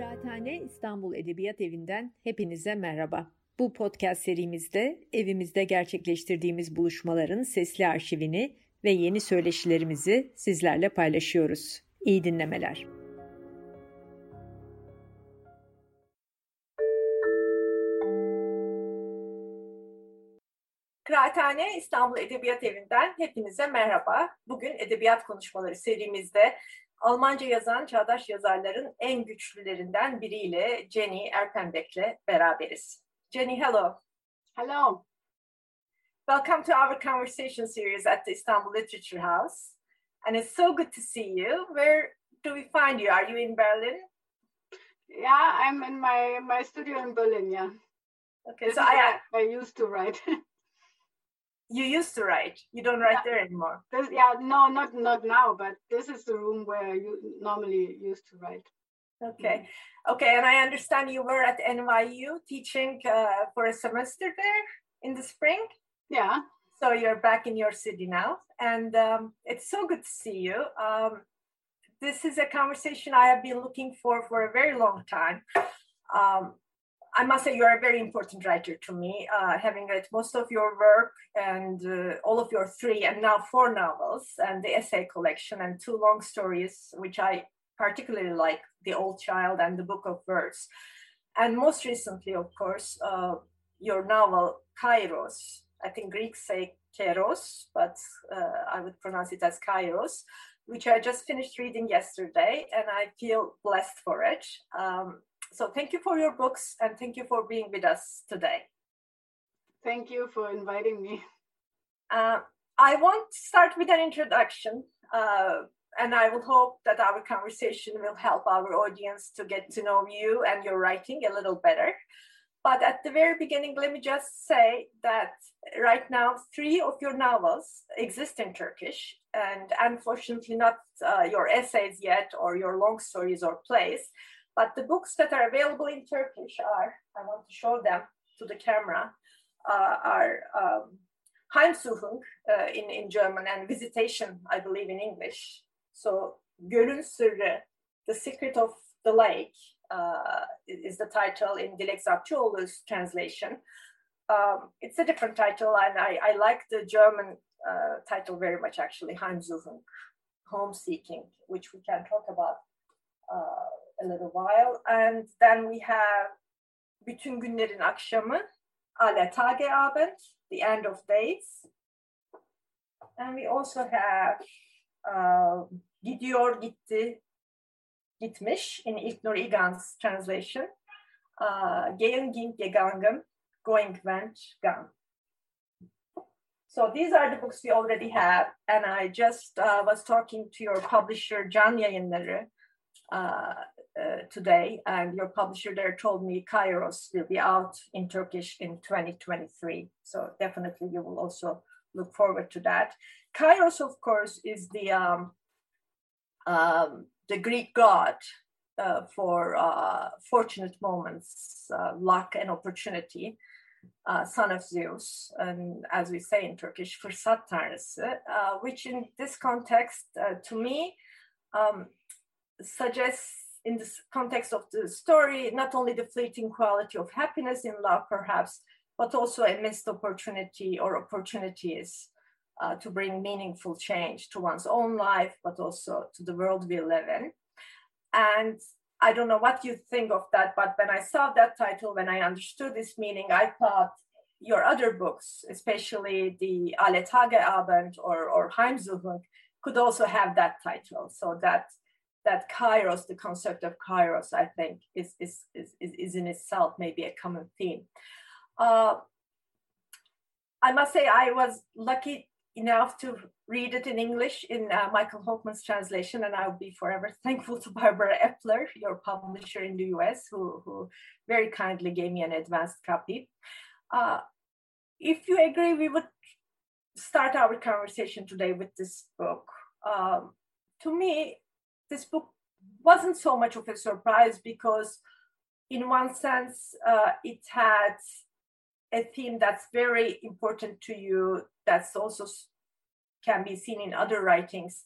Kıraathane İstanbul Edebiyat Evi'nden hepinize merhaba. Bu podcast serimizde evimizde gerçekleştirdiğimiz buluşmaların sesli arşivini ve yeni söyleşilerimizi sizlerle paylaşıyoruz. İyi dinlemeler. Kıraathane İstanbul Edebiyat Evi'nden hepinize merhaba. Bugün Edebiyat Konuşmaları serimizde Almanca yazan çağdaş yazarların en güçlülerinden biriyle Jenny Erpenbeck'le beraberiz. Jenny, hello. Hello. Welcome to our conversation series at the Istanbul Literature House. And it's so good to see you. Where do we find you? Are you in Berlin? Yeah, I'm in my, my studio in Berlin, yeah. Okay, this so I, I used to write. you used to write. You don't write yeah. there anymore. This, yeah, no, not not now, but this is the room where you normally used to write. Okay, okay, and I understand you were at NYU teaching uh, for a semester there in the spring. Yeah. So you're back in your city now, and um, it's so good to see you. Um, this is a conversation I have been looking for for a very long time. Um, I must say you're a very important writer to me, uh, having read most of your work and uh, all of your three and now four novels and the essay collection and two long stories, which I particularly like, The Old Child and The Book of Words. And most recently, of course, uh, your novel Kairos. I think Greeks say Keros, but uh, I would pronounce it as Kairos, which I just finished reading yesterday, and I feel blessed for it. Um, so thank you for your books and thank you for being with us today. Thank you for inviting me. Uh, I want to start with an introduction, uh, and I will hope that our conversation will help our audience to get to know you and your writing a little better. But at the very beginning, let me just say that right now, three of your novels exist in Turkish, and unfortunately, not uh, your essays yet, or your long stories or plays. But the books that are available in Turkish are, I want to show them to the camera, uh, are um, Heimsuchung uh, in, in German and Visitation, I believe, in English. So Gölün Sırrı, The Secret of the Lake, uh, is the title in Dilek Zapçıoğlu's translation. Um, it's a different title, and I, I like the German uh, title very much, actually, Heimsuchung, Home Seeking, which we can talk about a little while. And then we have Bütün Günlerin Akşamı, Alle Tage Abend, The End of Days. And we also have uh, Gidiyor Gitti, Gitmiş in İlknur İlgan's translation. Uh, Gehen gegangen, Going went gone. So these are the books we already have. And I just uh, was talking to your publisher, Can Yayınları, uh, uh, today, and your publisher there told me Kairos will be out in Turkish in 2023. So definitely you will also look forward to that. Kairos, of course, is the um, um, the Greek god uh, for uh, fortunate moments, uh, luck and opportunity, uh, son of Zeus, and as we say in Turkish, fırsat tanrısı, uh, which in this context, to me, um, suggests in the context of the story, not only the fleeting quality of happiness in love, perhaps, but also a missed opportunity or opportunities uh, to bring meaningful change to one's own life, but also to the world we live in. And I don't know what you think of that, but when I saw that title, when I understood this meaning, I thought your other books, especially the Alle Tage Abend or, or Heimsuchung, could also have that title. So that that kairos, the concept of kairos, I think, is, is, is, is in itself maybe a common theme. Uh, I must say, I was lucky enough to read it in English in uh, Michael Hofmann's translation, and I'll be forever thankful to Barbara Epler, your publisher in the US, who, who very kindly gave me an advanced copy. Uh, if you agree, we would start our conversation today with this book. Um, to me, this book wasn't so much of a surprise because, in one sense, uh, it had a theme that's very important to you. That's also can be seen in other writings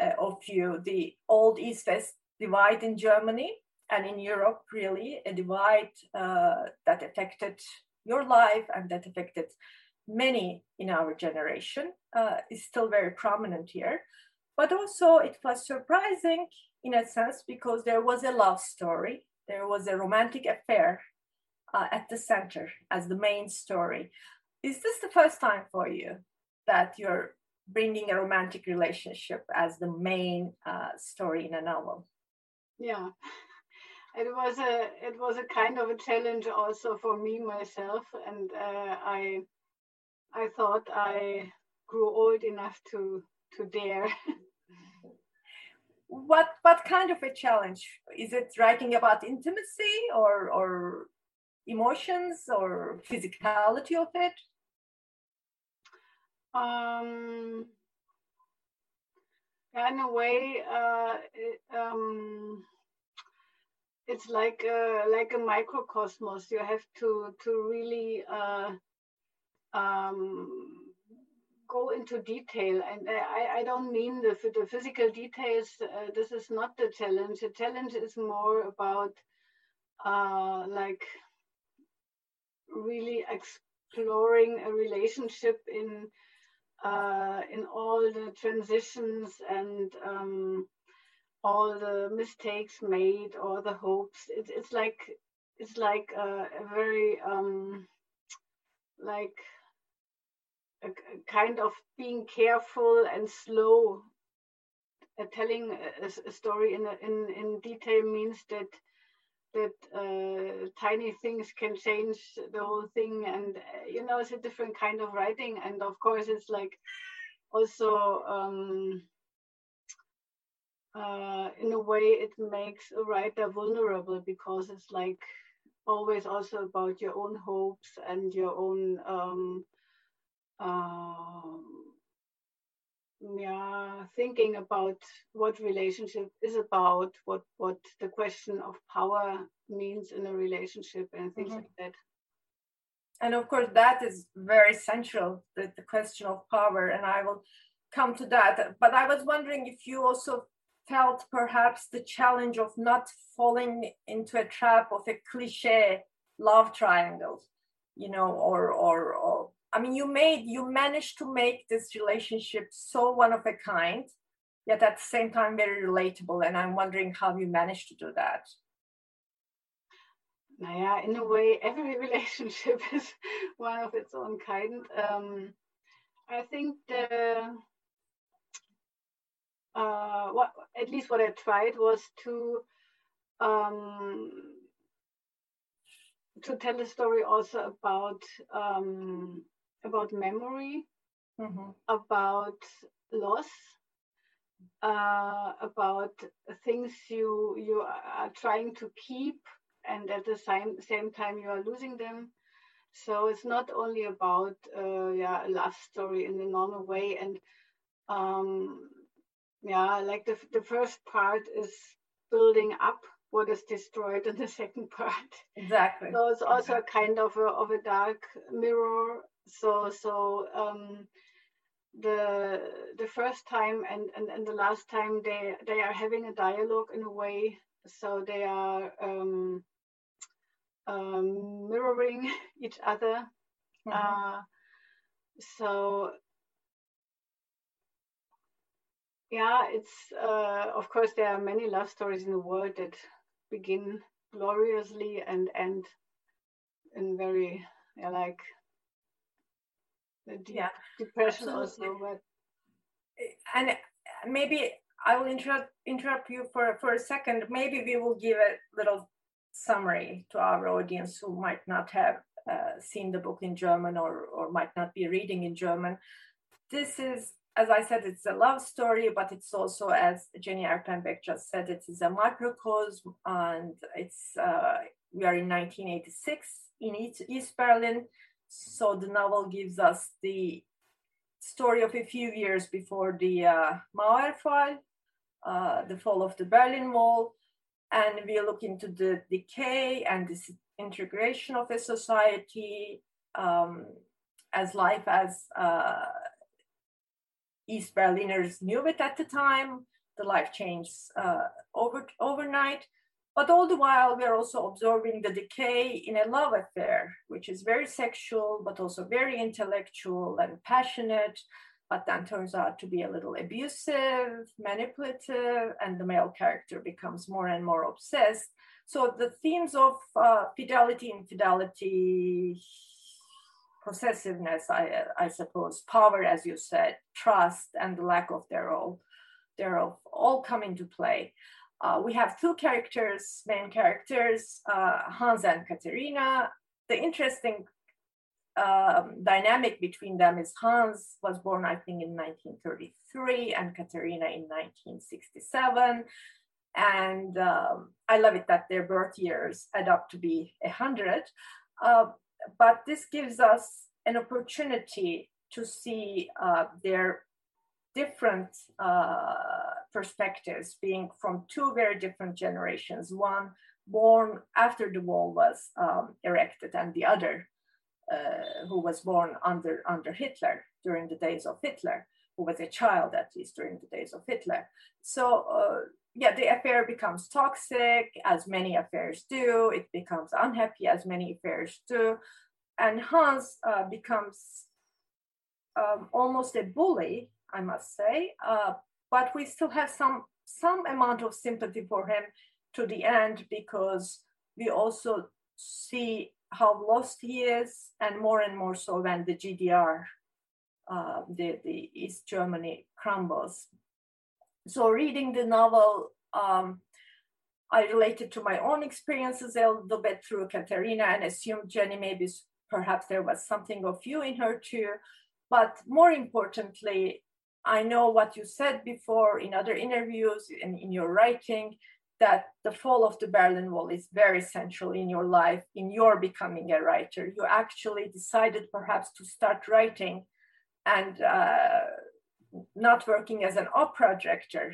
uh, of you. The old East-West divide in Germany, and in Europe, really, a divide uh, that affected your life and that affected many in our generation uh, is still very prominent here. But also, it was surprising in a sense because there was a love story, there was a romantic affair uh, at the center as the main story. Is this the first time for you that you're bringing a romantic relationship as the main uh, story in a novel? Yeah, it was a it was a kind of a challenge also for me myself, and uh, I I thought I grew old enough to to dare. what what kind of a challenge is it? Writing about intimacy or or emotions or physicality of it? Um, in a way, uh, it, um, it's like a, like a microcosmos. You have to to really uh, um, go into detail, and I, I don't mean the the physical details. Uh, this is not the challenge. The challenge is more about uh, like really exploring a relationship in uh, in all the transitions and um, all the mistakes made or the hopes. It, it's like it's like a, a very um, like a, kind of being careful and slow. Uh, telling a, a story in, in in detail means that that uh, tiny things can change the whole thing and uh, you know it's a different kind of writing and of course it's like also um, uh, in a way it makes a writer vulnerable because it's like always also about your own hopes and your own um, um yeah thinking about what relationship is about what what the question of power means in a relationship and things mm-hmm. like that and of course that is very central the, the question of power and i will come to that but i was wondering if you also felt perhaps the challenge of not falling into a trap of a cliche love triangle you know or or, or I mean, you made, you managed to make this relationship so one of a kind, yet at the same time very relatable. And I'm wondering how you managed to do that. Yeah, in a way, every relationship is one of its own kind. Um, I think the uh, what at least what I tried was to um, to tell a story also about um, about memory, mm-hmm. about loss, uh, about things you you are trying to keep, and at the same same time you are losing them. So it's not only about uh, yeah a love story in the normal way, and um, yeah, like the the first part is building up what is destroyed in the second part. Exactly. So it's also exactly. kind of a, of a dark mirror so so um, the the first time and, and, and the last time they they are having a dialogue in a way so they are um, um, mirroring each other mm-hmm. uh, so yeah it's uh, of course there are many love stories in the world that begin gloriously and end in very yeah, like deep yeah, depression absolutely. also. But... And maybe I will interrupt interrupt you for for a second. Maybe we will give a little summary to our audience who might not have uh, seen the book in German or or might not be reading in German. This is, as I said, it's a love story, but it's also, as Jenny Erpenbeck just said, it is a microcosm, and it's uh, we are in 1986 in East Berlin. So the novel gives us the story of a few years before the uh, Mauerfall, uh, the fall of the Berlin Wall, and we look into the decay and disintegration of a society um, as life as uh, East Berliners knew it at the time. The life changed uh, over overnight, But all the while, we are also observing the decay in a love affair, which is very sexual, but also very intellectual and passionate, but then turns out to be a little abusive, manipulative, and the male character becomes more and more obsessed. So the themes of uh, fidelity, infidelity, possessiveness, I, I suppose, power, as you said, trust, and the lack of thereof, thereof all come into play. Uh, we have two characters, main characters, uh, Hans and Katharina. The interesting um, dynamic between them is Hans was born, I think, in 1933 and Katharina in 1967. And um, I love it that their birth years add up to be 100. Uh, but this gives us an opportunity to see uh, their different uh, perspectives being from two very different generations one born after the wall was um, erected and the other uh, who was born under under hitler during the days of hitler who was a child at least during the days of hitler so uh, yeah the affair becomes toxic as many affairs do it becomes unhappy as many affairs do and hans uh, becomes um, almost a bully I must say. But we still have some some amount of sympathy for him to the end because we also see how lost he is, and more and more so when the GDR, uh, the the East Germany crumbles. So reading the novel. Um, I related to my own experiences a little bit through Katharina and assumed Jenny maybe perhaps there was something of you in her too. But more importantly, I know what you said before in other interviews and in your writing that the fall of the Berlin Wall is very central in your life, in your becoming a writer. You actually decided perhaps to start writing and uh, not working as an opera director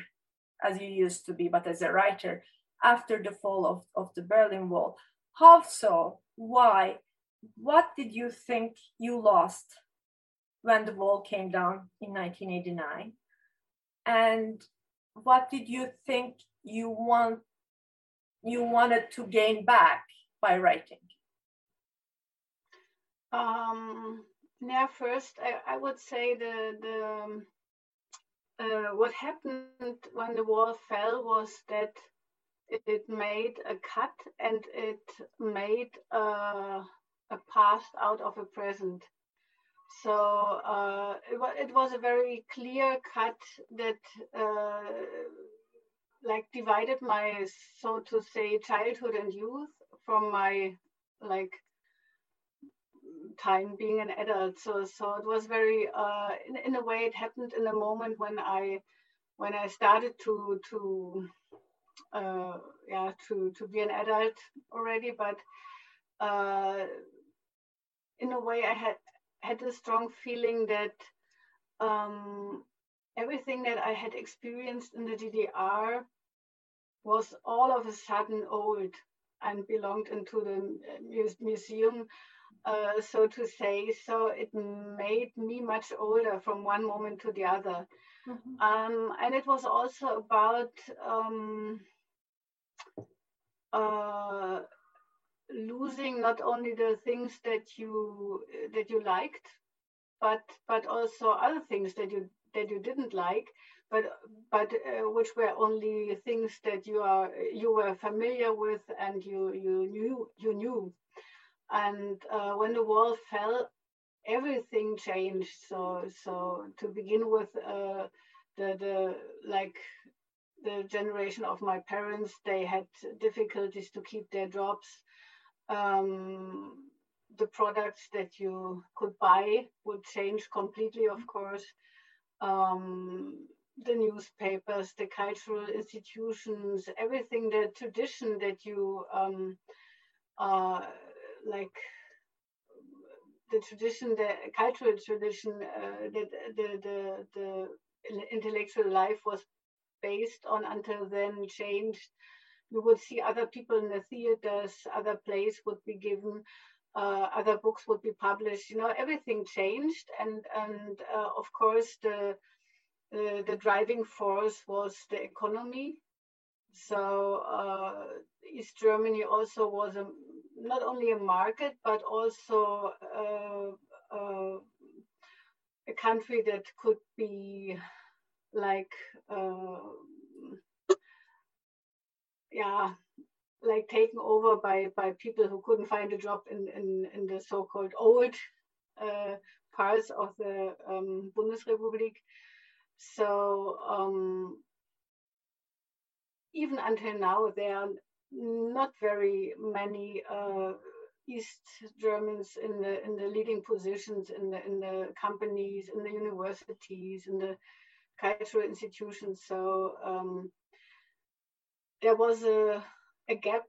as you used to be, but as a writer after the fall of, of the Berlin Wall. How so? Why? What did you think you lost when the wall came down in 1989 and what did you think you want you wanted to gain back by writing? Um yeah first i, I would say the the uh, what happened when the wall fell was that it, it made a cut and it made a, a past out of a present so uh, it, it, was a very clear cut that uh, like divided my so to say childhood and youth from my like time being an adult. So so it was very uh, in, in a way it happened in a moment when i when i started to to uh, yeah to to be an adult already. But uh, in a way i had had a strong feeling that um, everything that I had experienced in the DDR was all of a sudden old and belonged into the museum, uh, so to say. So it made me much older from one moment to the other. Mm-hmm. Um, and it was also about um, uh, losing not only the things that you that you liked but but also other things that you that you didn't like but but uh, which were only things that you are you were familiar with and you you knew you knew. And uh, when the wall fell everything changed. So so to begin with uh, the the like the generation of my parents they had difficulties to keep their jobs um, the products that you could buy would change completely, of course. Um, the newspapers, the cultural institutions, everything, the tradition that you um, uh, like, the tradition, the cultural tradition, uh, that the, the, the intellectual life was based on until then changed you would see other people in the theaters, other plays would be given, uh, other books would be published. You know, everything changed, and and uh, of course the, the driving force was the economy, So uh, East Germany also was a, not only a market, but also uh, uh, a country that could be like, yeah, like taken over by, by people who couldn't find a job in, in, in the so-called old uh, parts of the um, Bundesrepublik. So um, even until now, there are not very many uh, East Germans in the in the leading positions in the in the companies, in the universities, in the cultural institutions. So um, there was a a gap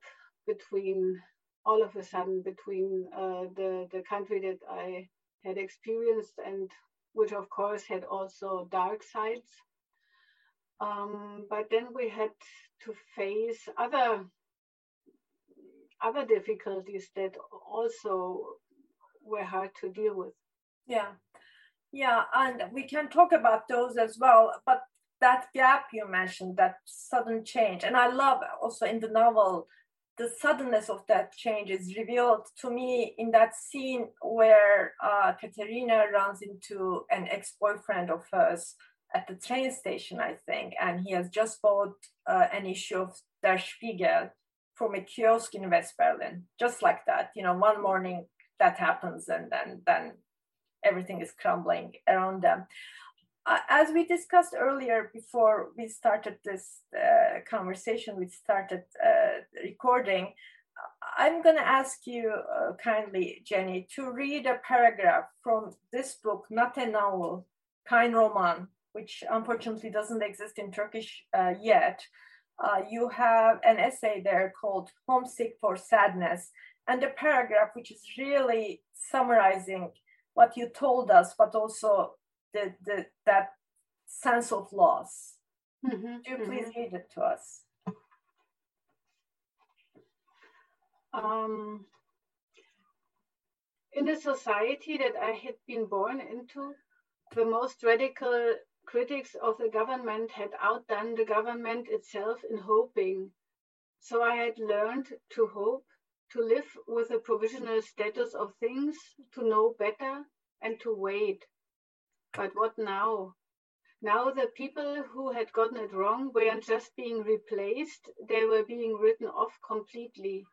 between all of a sudden between uh, the the country that I had experienced and which of course had also dark sides. Um, but then we had to face other other difficulties that also were hard to deal with. Yeah, yeah, and we can talk about those as well. But that gap you mentioned, that sudden change, and I love also in the novel the suddenness of that change is revealed to me in that scene where uh, Katharina runs into an ex-boyfriend of hers at the train station, I think, and he has just bought uh, an issue of Der Spiegel from a kiosk in West Berlin, just like that. You know, one morning that happens, and then then everything is crumbling around them as we discussed earlier before we started this uh, conversation, we started uh, recording, I'm going to ask you uh, kindly, Jenny, to read a paragraph from this book, not a novel, Roman, which unfortunately doesn't exist in Turkish uh, yet. Uh, you have an essay there called Homesick for Sadness, and a paragraph which is really summarizing what you told us, but also the, the that sense of loss. Mm-hmm, Do you please mm-hmm. read it to us? Um, in the society that I had been born into, the most radical critics of the government had outdone the government itself in hoping. So I had learned to hope, to live with the provisional status of things, to know better, and to wait. But what now? Now the people who had gotten it wrong weren't just being replaced, they were being written off completely.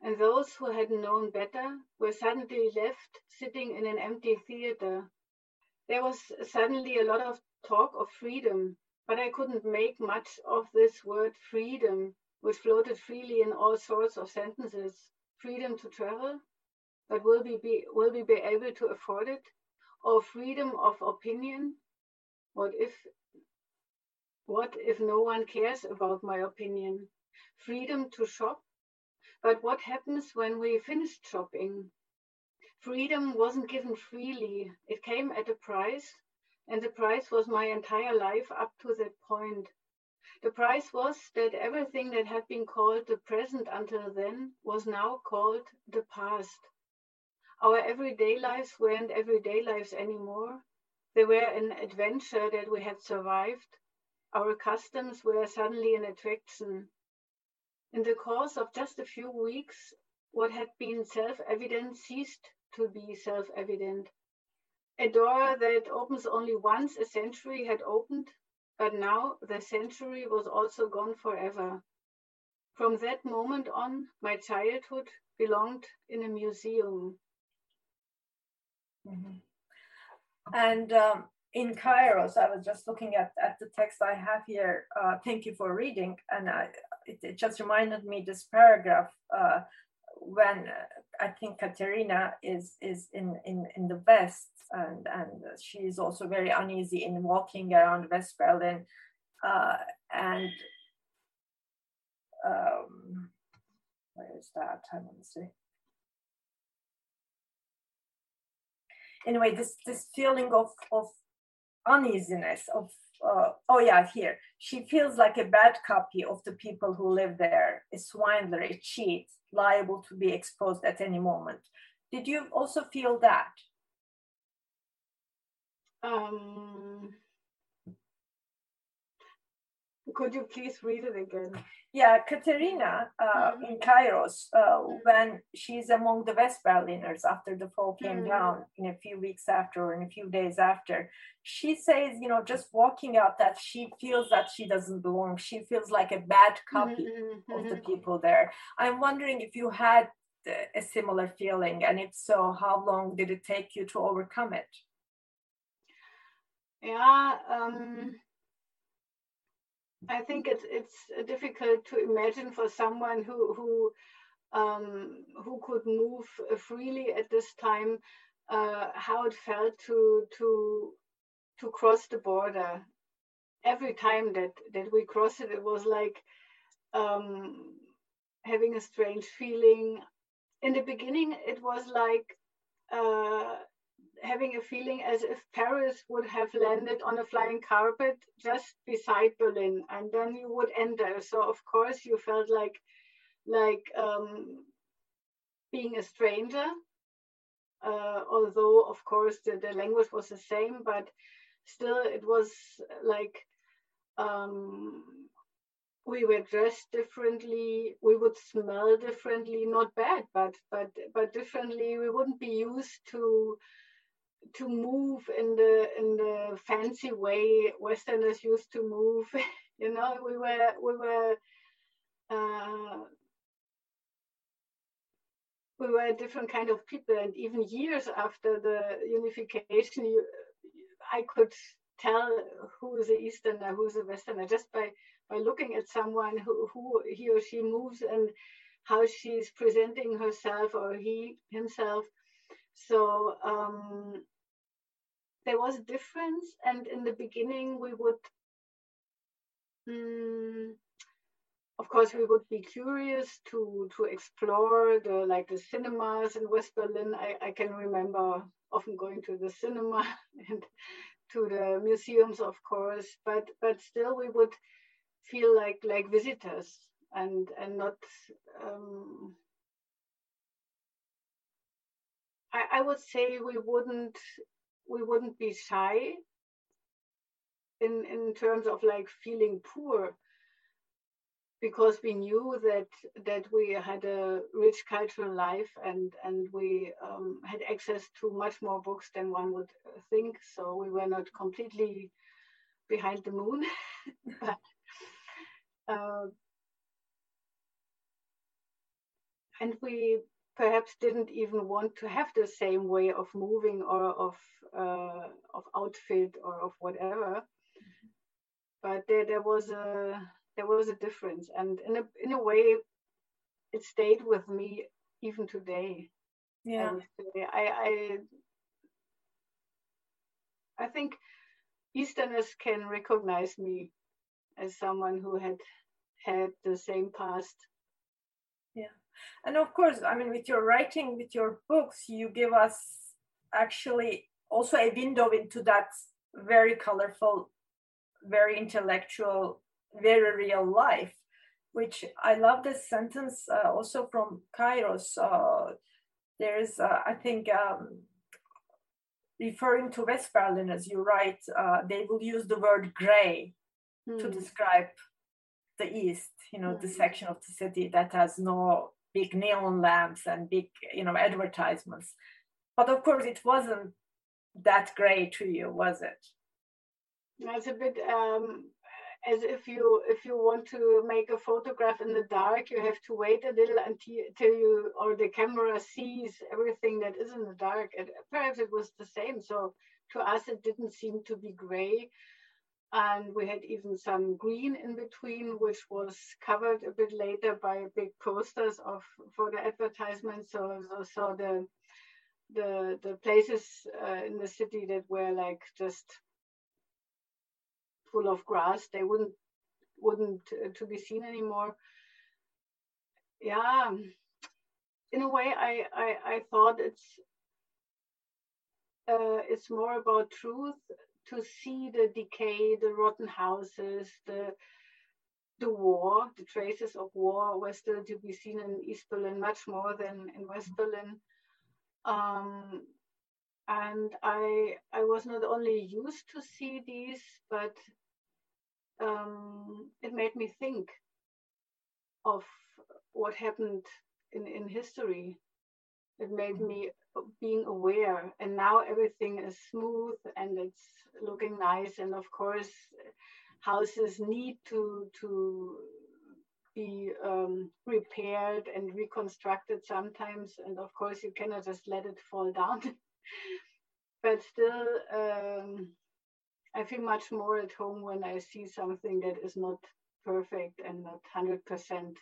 And those who had known better were suddenly left sitting in an empty theater. There was suddenly a lot of talk of freedom, but I couldn't make much of this word freedom, which floated freely in all sorts of sentences. Freedom to travel, but will we be, will we be able to afford it? Or freedom of opinion? What if what if no one cares about my opinion? Freedom to shop? But what happens when we finished shopping? Freedom wasn't given freely. It came at a price, and the price was my entire life up to that point. The price was that everything that had been called the present until then was now called the past. Our everyday lives weren't everyday lives anymore. They were an adventure that we had survived. Our customs were suddenly an attraction. In the course of just a few weeks, what had been self evident ceased to be self evident. A door that opens only once a century had opened, but now the century was also gone forever. From that moment on, my childhood belonged in a museum. Mm-hmm. And um, in Kairos, I was just looking at, at the text I have here. Uh, thank you for reading. And I, it, it, just reminded me this paragraph uh, when uh, I think Katharina is, is in, in, in the West and, and she is also very uneasy in walking around West Berlin. Uh, and um, where is that? I want to see. Anyway, this this feeling of of uneasiness of uh, oh yeah here. She feels like a bad copy of the people who live there a swindler a cheat liable to be exposed at any moment. Did you also feel that? Um, could you please read it again? Yeah, Katharina uh, mm-hmm. in Kairos, uh, mm-hmm. when she's among the West Berliners after the fall came mm-hmm. down in a few weeks after or in a few days after, she says, you know, just walking out that she feels that she doesn't belong. She feels like a bad copy mm-hmm. of the mm-hmm. people there. I'm wondering if you had a similar feeling, and if so, how long did it take you to overcome it? Yeah. Um I think it's it's difficult to imagine for someone who who um, who could move freely at this time uh, how it felt to to to cross the border. Every time that that we crossed it, it was like um, having a strange feeling. In the beginning, it was like uh, having a feeling as if Paris would have landed on a flying carpet just beside Berlin, and then you would enter. So of course you felt like like um, being a stranger. Uh, although of course the, the language was the same, but still it was like um, we were dressed differently we would smell differently not bad but but but differently we wouldn't be used to to move in the in the fancy way Westerners used to move. you know, we were we were uh, we were a different kind of people, and even years after the unification, you, I could tell who is a Easterner, who's a Westerner, just by by looking at someone who, who he or she moves and how she's presenting herself or he himself. So um, there was a difference and in the beginning we would mm, of course we would be curious to to explore the like the cinemas in west berlin. I, I can remember often going to the cinema and to the museums of course but but still we would feel like like visitors and and not um, I, I would say we wouldn't we wouldn't be shy in in terms of like feeling poor because we knew that that we had a rich cultural life and and we um, had access to much more books than one would think. So we were not completely behind the moon. But, uh, and we perhaps didn't even want to have the same way of moving or of uh, of outfit or of whatever. But there, there was a there was a difference, and in a in a way, it stayed with me even today. Yeah, I I I think Easterners can recognize me as someone who had had the same past and of course i mean with your writing with your books you give us actually also a window into that very colorful very intellectual very real life which i love this sentence uh, also from kairos uh, there's uh, i think um, referring to west berlin as you write uh, they will use the word gray mm. to hmm. describe the east you know mm. the hmm. section of the city that has no big neon lamps and big you know advertisements. But of course it wasn't that great to you was it? It's a bit um, as if you if you want to make a photograph in the dark you have to wait a little until you or the camera sees everything that is in the dark. And perhaps it was the same. So to us it didn't seem to be gray and we had even some green in between which was covered a bit later by big posters of for the advertisement. So so, the the the places uh, in the city that were like just full of grass they wouldn't wouldn't uh, to be seen anymore. Yeah. In a way i i, I thought it's uh, it's more about truth to see the decay, the rotten houses, the the war, the traces of war were still to be seen in East Berlin much more than in West Berlin. Um, and I I was not only used to see these, but um, it made me think of what happened in, in history. It made me being aware, and now everything is smooth and it's looking nice. And of course, houses need to to be um, repaired and reconstructed sometimes. And of course, you cannot just let it fall down. but still, um, I feel much more at home when I see something that is not perfect and not hundred percent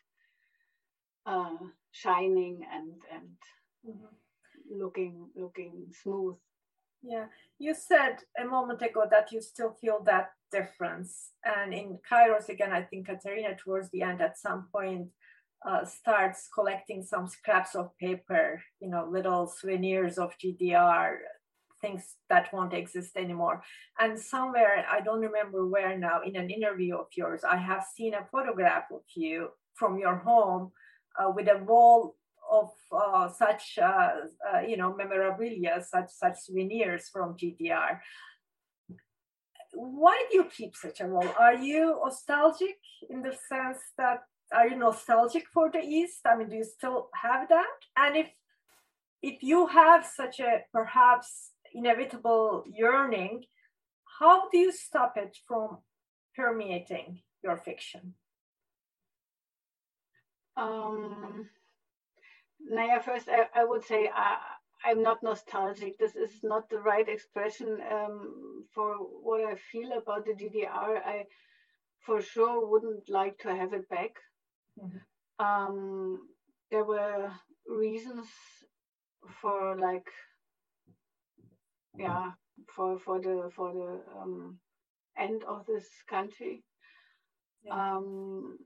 uh, shining and and looking looking smooth. Yeah, you said a moment ago that you still feel that difference, and in Kairos again, I think Katharina towards the end at some point uh, starts collecting some scraps of paper, you know, little souvenirs of GDR, things that won't exist anymore. And somewhere, I don't remember where now, in an interview of yours, I have seen a photograph of you from your home uh, with a wall of uh, such, uh, uh, you know, memorabilia, such such souvenirs from GDR. Why do you keep such a wall? Are you nostalgic in the sense that are you nostalgic for the East? I mean, do you still have that? And if if you have such a perhaps inevitable yearning, how do you stop it from permeating your fiction? Um, Naya, first, I, I would say I, I'm not nostalgic. This is not the right expression um, for what I feel about the DDR. I for sure wouldn't like to have it back. Mm-hmm. Um, there were reasons for like yeah for for the for the um, end of this country yeah. um,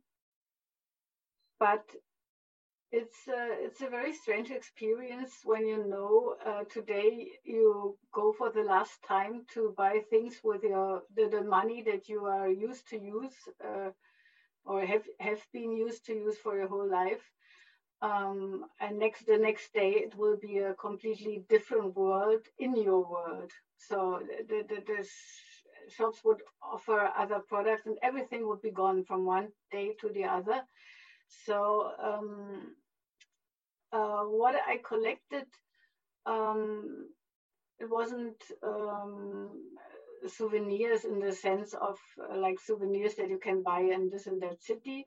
but it's a, it's a very strange experience when you know uh, today you go for the last time to buy things with your the, the money that you are used to use uh, or have have been used to use for your whole life. Um, and next the next day it will be a completely different world in your world. So the, the, the shops would offer other products and everything would be gone from one day to the other. So um, uh, what i collected um, it wasn't um, souvenirs in the sense of uh, like souvenirs that you can buy in this and that city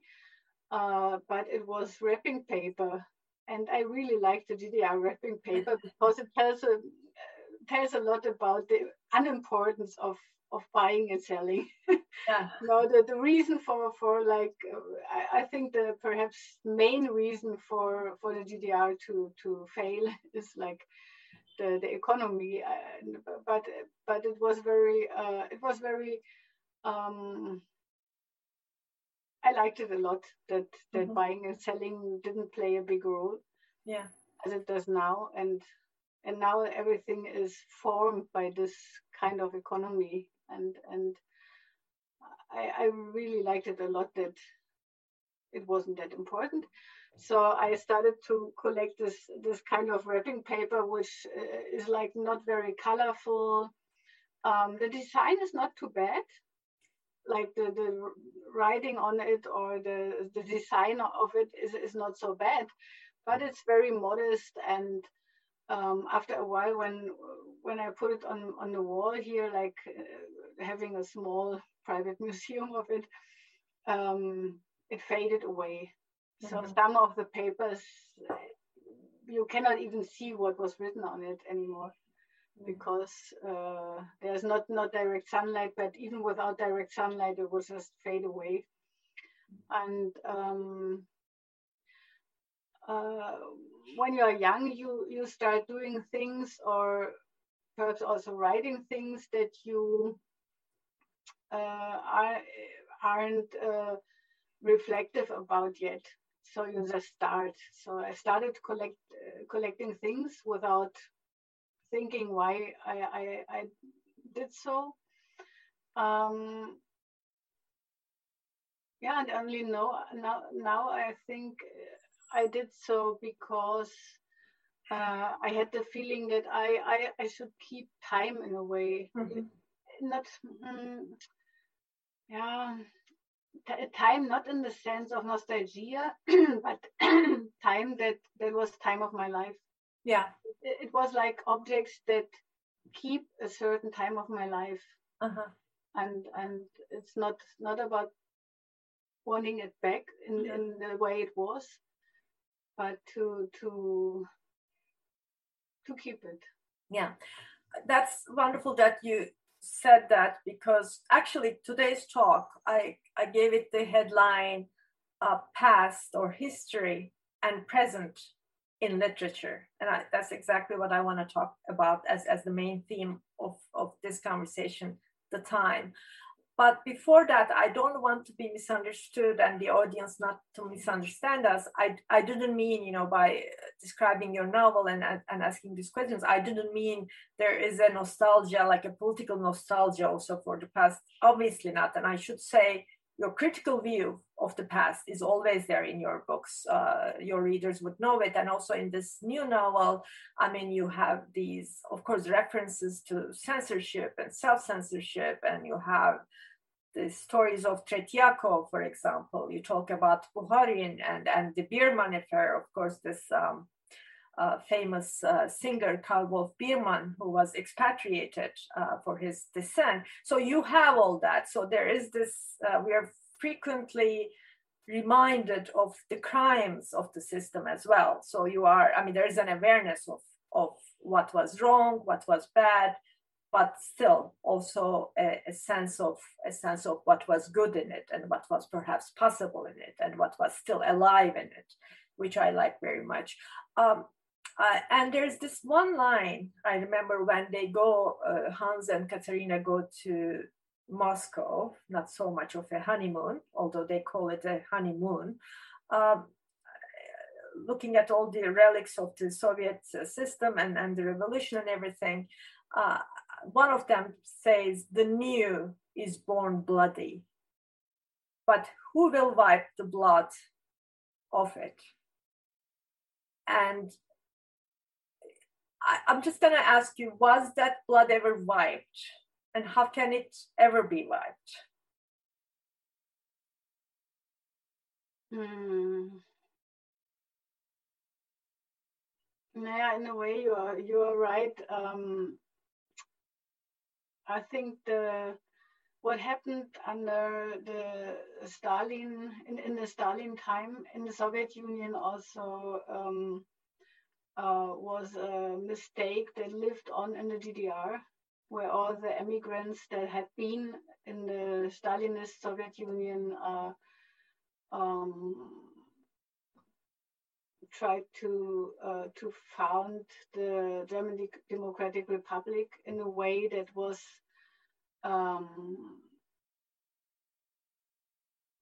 uh, but it was wrapping paper. And I really like the GDR wrapping paper because it tells a, tells a lot about the unimportance of of buying and selling. Yeah. no, the, the reason for for like uh, I, I, think the perhaps main reason for for the GDR to to fail is like the the economy. Uh, but but it was very uh, it was very um, I liked it a lot that that mm-hmm. buying and selling didn't play a big role. Yeah. As it does now. And and now everything is formed by this kind of economy and and I, I really liked it a lot that it wasn't that important. So I started to collect this this kind of wrapping paper, which uh, is like not very colorful. Um, the design is not too bad like the, the writing on it or the, the design of it is, is not so bad, but it's very modest. And um, after a while, when when I put it on, on the wall here, like uh, having a small private museum of it, um, it faded away. Mm-hmm. So some of the papers, you cannot even see what was written on it anymore because uh, there's not not direct sunlight but even without direct sunlight it will just fade away and um, uh, when you are young you you start doing things or perhaps also writing things that you uh, are, aren't uh, reflective about yet so you just start so i started collect uh, collecting things without thinking why I, I, I did so. Um, yeah, and only know now, now I think I did so because uh, I had the feeling that I, I, I should keep time in a way. Mm-hmm. Not, mm, yeah, time not in the sense of nostalgia, but time that that was time of my life. Yeah, it, it, was like objects that keep a certain time of my life, uh-huh. and and it's not not about wanting it back in, in the way it was, but to to to keep it. Yeah, that's wonderful that you said that because actually today's talk I I gave it the headline uh, past or history and present in literature. And I, that's exactly what I want to talk about as as the main theme of of this conversation the time but before that, I don't want to be misunderstood and the audience not to misunderstand us. I, I didn't mean, you know, by describing your novel and, and asking these questions, I didn't mean there is a nostalgia, like a political nostalgia also for the past. Obviously not. And I should say, your critical view of the past is always there in your books. Uh, your readers would know it. And also in this new novel, I mean, you have these, of course, references to censorship and self censorship, and you have the stories of Tretiakov, for example. You talk about Bukharin and, and the Biermann affair, of course, this um, uh, famous uh, singer Karl Wolf Biermann, who was expatriated uh, for his descent. So you have all that. So there is this, uh, we are frequently reminded of the crimes of the system as well. So you are, I mean, there is an awareness of, of what was wrong, what was bad, but still also a, a, sense of a sense of what was good in it and what was perhaps possible in it and what was still alive in it, which I like very much. Um, uh, and there's this one line I remember when they go, uh, Hans and Katharina go to Moscow, not so much of a honeymoon, although they call it a honeymoon. Um, looking at all the relics of the Soviet system and, and the revolution and everything, uh, one of them says, The new is born bloody. But who will wipe the blood of it? And I, am just going to ask you was that blood ever wiped? And how can it ever be wiped? Hmm. Yeah, in a way, you are you are right. Um, I think the what happened under the Stalin in, in the Stalin time in the Soviet Union also um, uh, was a mistake that lived on in the DDR, where all the immigrants that had been in the Stalinist Soviet Union uh, um, tried to uh, to found the German Democratic Republic in a way that was um,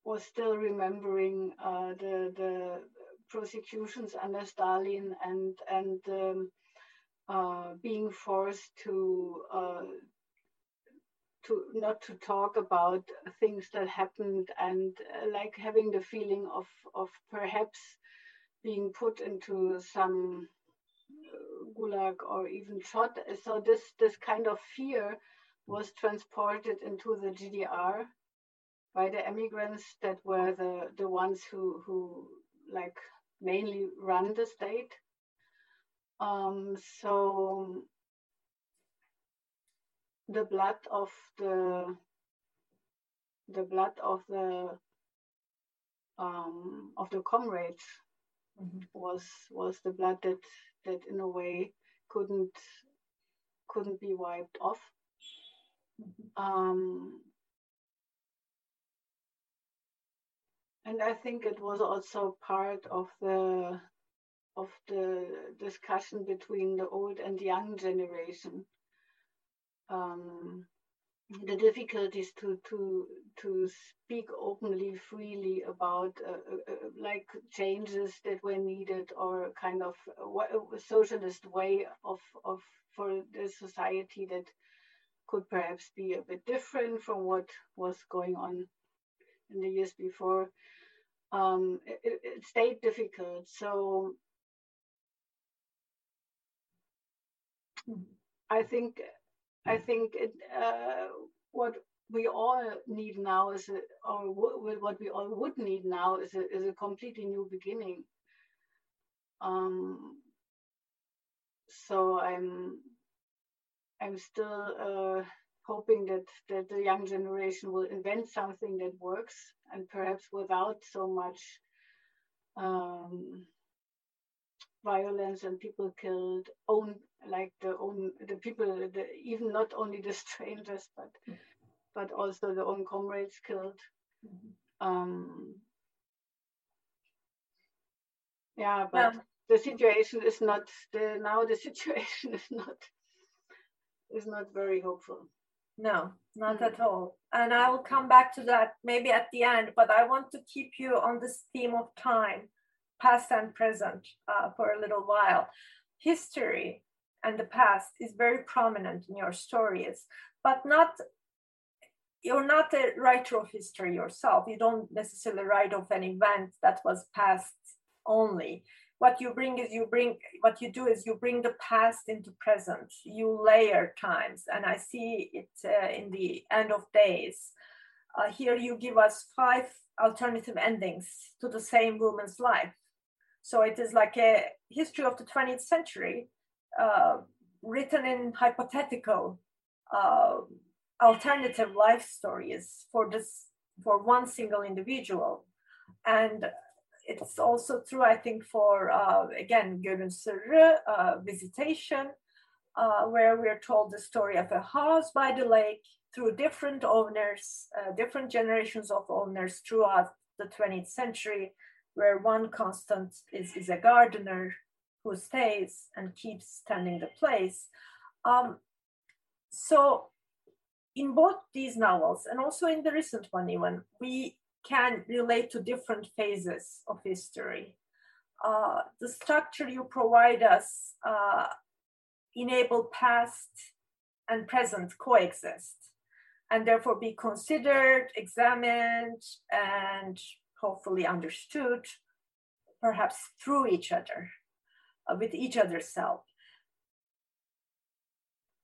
was still remembering uh, the the prosecutions under Stalin and and um, uh, being forced to uh, to not to talk about things that happened and uh, like having the feeling of of perhaps being put into some uh, gulag or even shot. So this this kind of fear was transported into the GDR by the immigrants that were the the ones who who like mainly run the state. Um, so the blood of the the blood of the um, of the comrades mm-hmm. was was the blood that that in a way couldn't couldn't be wiped off. Mm-hmm. Um, and I think it was also part of the of the discussion between the old and young generation. Um, the difficulties to to to speak openly freely about uh, uh, uh like changes that were needed or kind of socialist way of of for the society that could perhaps be a bit different from what was going on in the years before um, it, it stayed difficult so I think I think it, uh, what we all need now is a, or what we all would need now is a, is a completely new beginning. Um, so I'm I'm still uh, hoping that that the young generation will invent something that works and perhaps without so much um, violence and people killed own like the own the people the, even not only the strangers but but also the own comrades killed mm-hmm. um yeah but yeah. the situation is not the now the situation is not is not very hopeful no not mm-hmm. at all and i will come back to that maybe at the end but i want to keep you on this theme of time past and present uh, for a little while. History and the past is very prominent in your stories, but not you're not a writer of history yourself. You don't necessarily write of an event that was past only. What you bring is you bring what you do is you bring the past into present. You layer times, and I see it uh, in the end of days. Uh, here you give us five alternative endings to the same woman's life so it is like a history of the 20th century uh, written in hypothetical uh, alternative life stories for this for one single individual and it's also true i think for uh, again Gölün Sırrı, uh, visitation uh, where we're told the story of a house by the lake through different owners uh, different generations of owners throughout the 20th century where one constant is, is a gardener who stays and keeps tending the place. Um, so in both these novels and also in the recent one even, we can relate to different phases of history. Uh, the structure you provide us uh, enable past and present coexist and therefore be considered, examined, and hopefully understood, perhaps through each other, uh, with each other's self.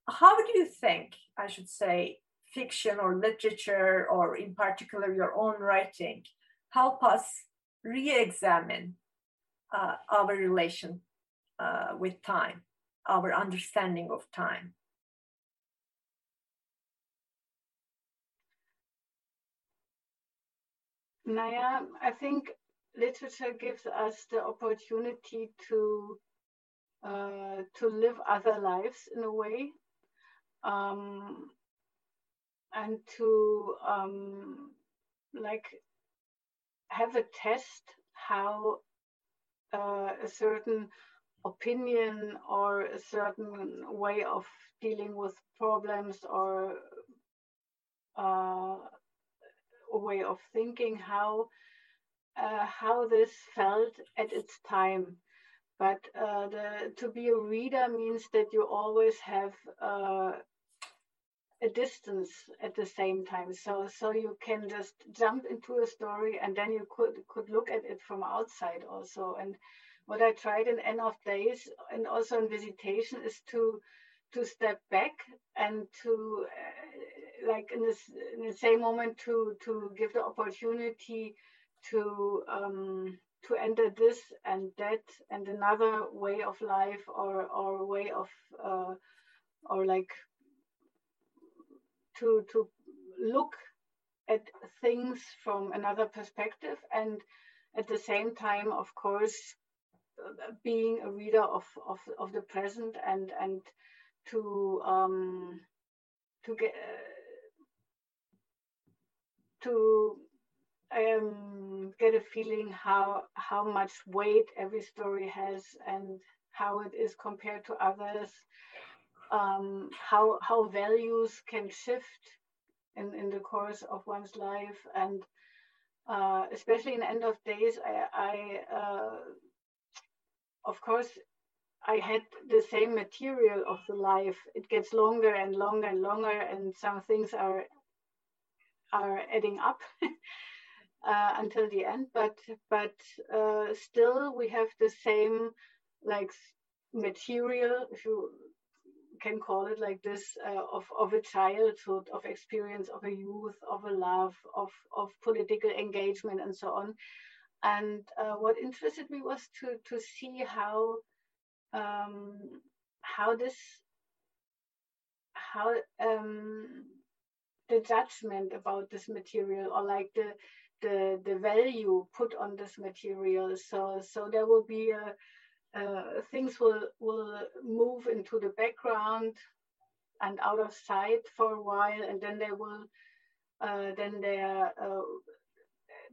How do you think, I should say, fiction or literature, or in particular your own writing, help us re examine uh, our relation uh, with time, our understanding of time? Naya, I think literature gives us the opportunity to uh, to live other lives in a way, um, and to um, like have a test how uh, a certain opinion or a certain way of dealing with problems or uh, way of thinking how uh, how this felt at its time. But uh, the, to be a reader means that you always have uh, a distance at the same time. So so you can just jump into a story and then you could could look at it from outside also. And what I tried in End of Days and also in Visitation is to to step back and to uh, like in this in the same moment to to give the opportunity to um, to enter this and that and another way of life or or way of uh, or like to to look at things from another perspective and at the same time of course being a reader of of, of the present and and to um, to get to um, get a feeling how how much weight every story has and how it is compared to others, um, how how values can shift in, in the course of one's life, and uh, especially in end of days, I, I uh, of course I had the same material of the life. It gets longer and longer and longer, and some things are are adding up uh, until the end. But but uh, still, we have the same like material, if you can call it like this uh, of of a childhood, of experience, of a youth, of a love, of of political engagement, and so on. And uh, what interested me was to to see how um, how this how um, the judgment about this material or like the the the value put on this material so so there will be a uh, things will will move into the background and out of sight for a while and then they will uh, then they uh,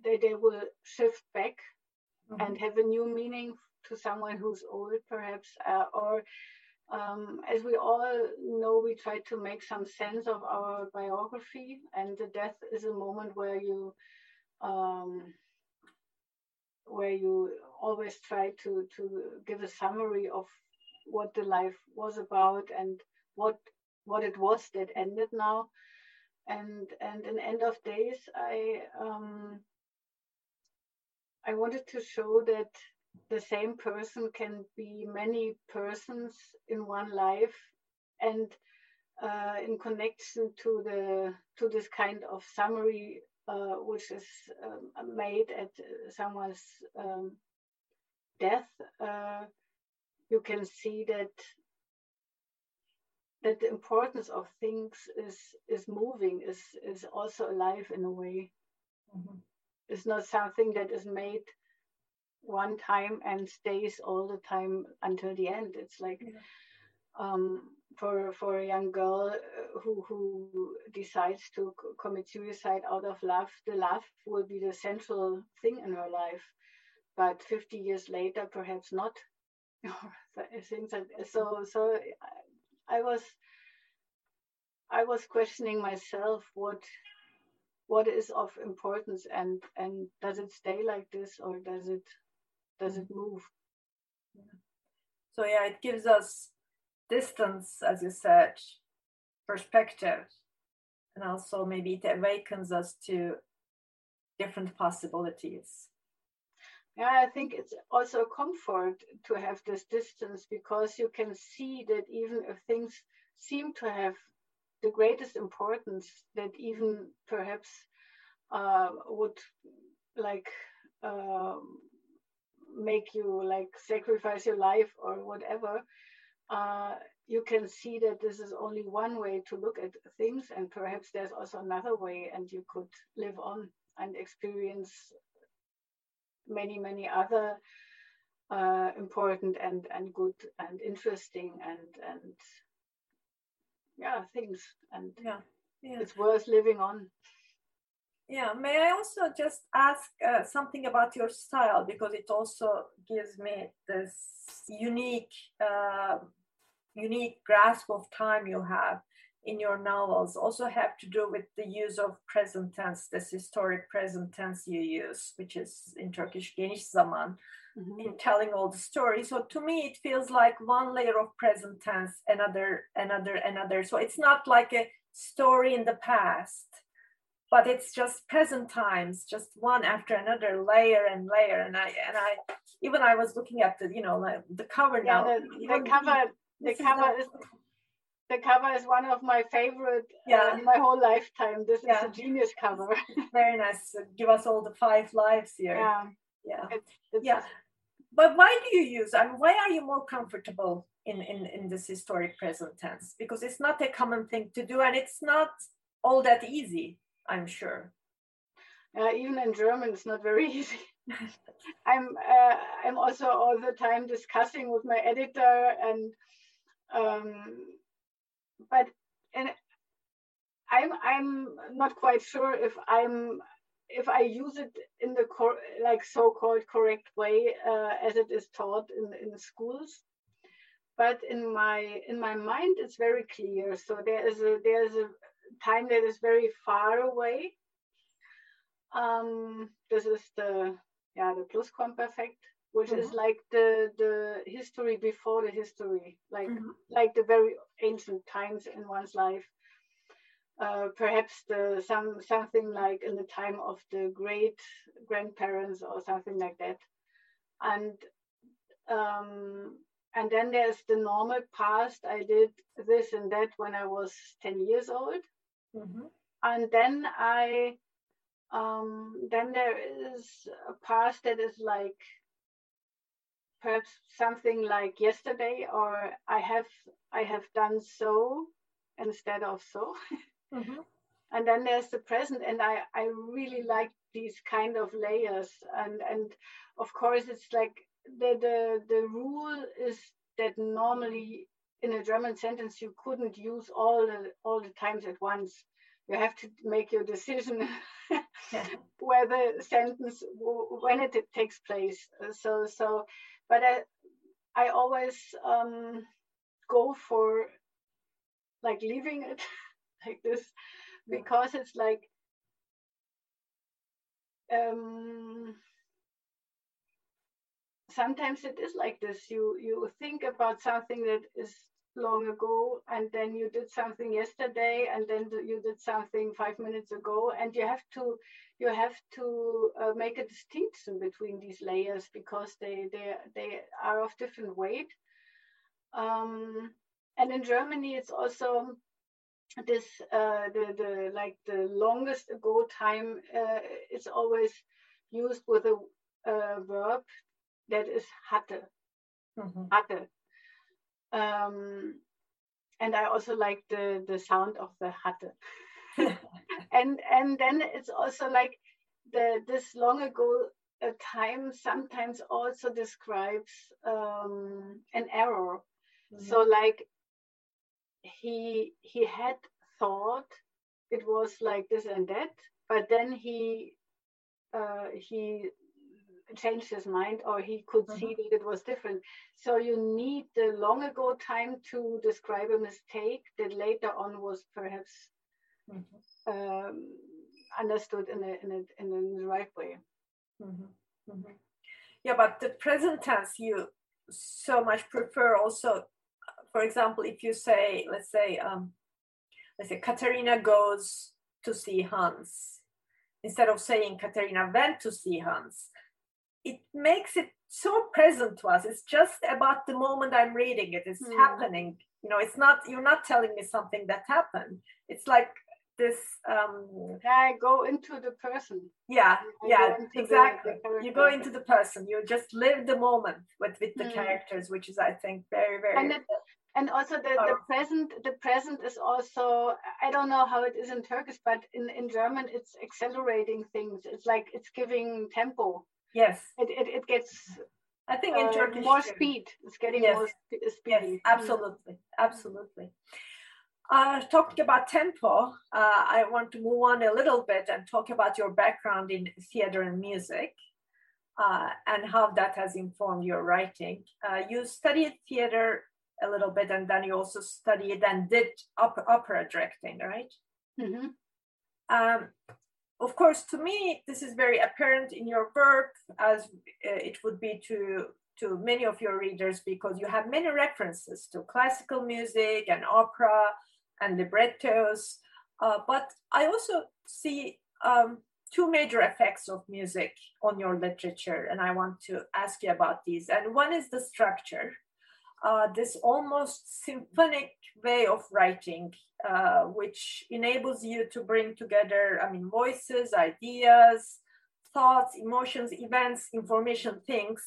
they, they will shift back mm-hmm. and have a new meaning to someone who's old perhaps uh, or um, as we all know, we try to make some sense of our biography, and the death is a moment where you, um, where you always try to to give a summary of what the life was about and what what it was that ended now, and and in end of days, I um, I wanted to show that the same person can be many persons in one life and uh, in connection to the to this kind of summary uh, which is um, made at someone's um, death uh, you can see that that the importance of things is is moving is is also alive in a way mm-hmm. it's not something that is made one time and stays all the time until the end. It's like yeah. um, for for a young girl uh, who who decides to commit suicide out of love, the love will be the central thing in her life. But 50 years later, perhaps not. Things like so so. I was I was questioning myself what what is of importance and and does it stay like this or does it does it move yeah. so yeah it gives us distance as you said perspective and also maybe it awakens us to different possibilities. Yeah i think it's also a comfort to have this distance because you can see that even if things seem to have the greatest importance that even perhaps uh, would like um, make you like sacrifice your life or whatever uh, you can see that this is only one way to look at things and perhaps there's also another way and you could live on and experience many many other uh, important and and good and interesting and and yeah things and yeah, yeah. it's worth living on yeah, may I also just ask uh, something about your style because it also gives me this unique, uh, unique grasp of time you have in your novels. Also have to do with the use of present tense, this historic present tense you use, which is in Turkish geniş zaman, mm-hmm. in telling all the stories. So to me, it feels like one layer of present tense, another, another, another. So it's not like a story in the past but it's just present times just one after another layer and layer. And i and i even i was looking at the you know like the cover yeah, now. the, the cover the cover is, the cover is one of my favorite uh, yeah. uh, my whole lifetime. This yeah. is a genius cover. Very nice give us all the five lives here. Yeah. Yeah. It's, it's yeah. but why do you use I mean, why are you more comfortable in, in in this historic present tense? Because it's not a common thing to do and it's not all that easy I'm sure. Uh, even in German, it's not very easy. I'm uh, I'm also all the time discussing with my editor, and um, but and I'm I'm not quite sure if I'm if I use it in the cor- like so-called correct way uh, as it is taught in in schools. But in my in my mind, it's very clear. So there is a there is a time that is very far away. Um, this is the yeah the Plusquamperfekt, which mm-hmm. is like the the history before the history, like mm-hmm. like the very ancient times in one's life. Uh, perhaps the some something like in the time of the great grandparents or something like that, and um, and then there's the normal past. I did this and that when I was 10 years old. Mm-hmm. And then I, um, then there is a past that is like perhaps something like yesterday, or I have I have done so instead of so. Mm-hmm. and then there's the present, and I I really like these kind of layers, and and of course it's like the the the rule is that normally in a German sentence you couldn't use all the all the times at once. You have to make your decision where the sentence when it, it takes place. So so, but I I always um, go for like leaving it like this because it's like um sometimes it is like this. You you think about something that is long ago, and then you did something yesterday, and then you did something five minutes ago, and you have to you have to uh, make a distinction between these layers because they they they are of different weight. Um, and in Germany, it's also this uh, the the like the longest ago time. Uh, it's always used with a, a verb that is hatte. Mm-hmm. Hatte. Um, and I also like the the sound of the hatte. and and then it's also like the this long ago a time sometimes also describes um, an error. Mm-hmm. So like he he had thought it was like this and that, but then he uh, he changed his mind or he could mm-hmm. see that it was different. So you need the long ago time to describe a mistake that later on was perhaps mm-hmm. um, understood in a, in a in the right way. Mm-hmm. mm-hmm. Yeah, but the present tense you so much prefer also. For example, if you say, let's say, um, let's say Katharina goes to see Hans, instead of saying Katharina went to see Hans, it makes it so present to us. It's just about the moment I'm reading it. It's mm. happening. You know, it's not you're not telling me something that happened. It's like this um I go into the person. Yeah, I yeah, exactly. The, the you go into the person. You just live the moment with with the mm. characters, which is I think very, very and, it, and also the, the present the present is also I don't know how it is in Turkish, but in, in German it's accelerating things. It's like it's giving tempo Yes. It, it, it gets I think in uh, Turkish more speed. It's getting yes. more sp- speedy. Yes, absolutely, absolutely. Uh, talking about tempo, uh, I want to move on a little bit and talk about your background in theater and music uh, and how that has informed your writing. Uh, you studied theater a little bit and then you also studied and did opera, opera directing, right? Mm-hmm. Um, of course, to me, this is very apparent in your work, as uh, it would be to to many of your readers because you have many references to classical music and opera and librettos. Uh, but I also see um, two major effects of music on your literature, and I want to ask you about these. And one is the structure, uh, this almost symphonic way of writing, uh, which enables you to bring together, I mean, voices, ideas, thoughts, emotions, events, information, things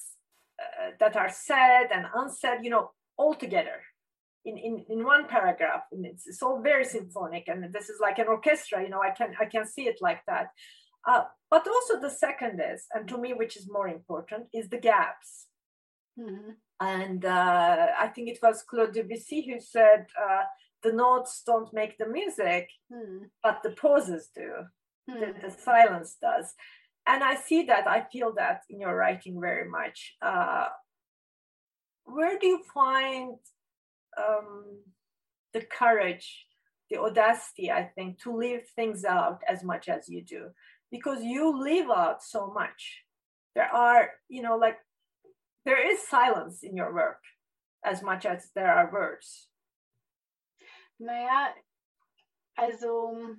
uh, that are said and unsaid, you know, all together in, in, in one paragraph. And it's, it's all very symphonic. And this is like an orchestra, you know, I can, I can see it like that. Uh, but also the second is, and to me, which is more important, is the gaps. Mm-hmm. And uh, I think it was Claude Debussy who said, uh, the notes don't make the music, mm. but the pauses do, mm. the, hmm. the, silence does. And I see that, I feel that in your writing very much. Uh, where do you find um, the courage, the audacity, I think, to leave things out as much as you do? Because you leave out so much. There are, you know, like there is silence in your work as much as there are words. Naja, also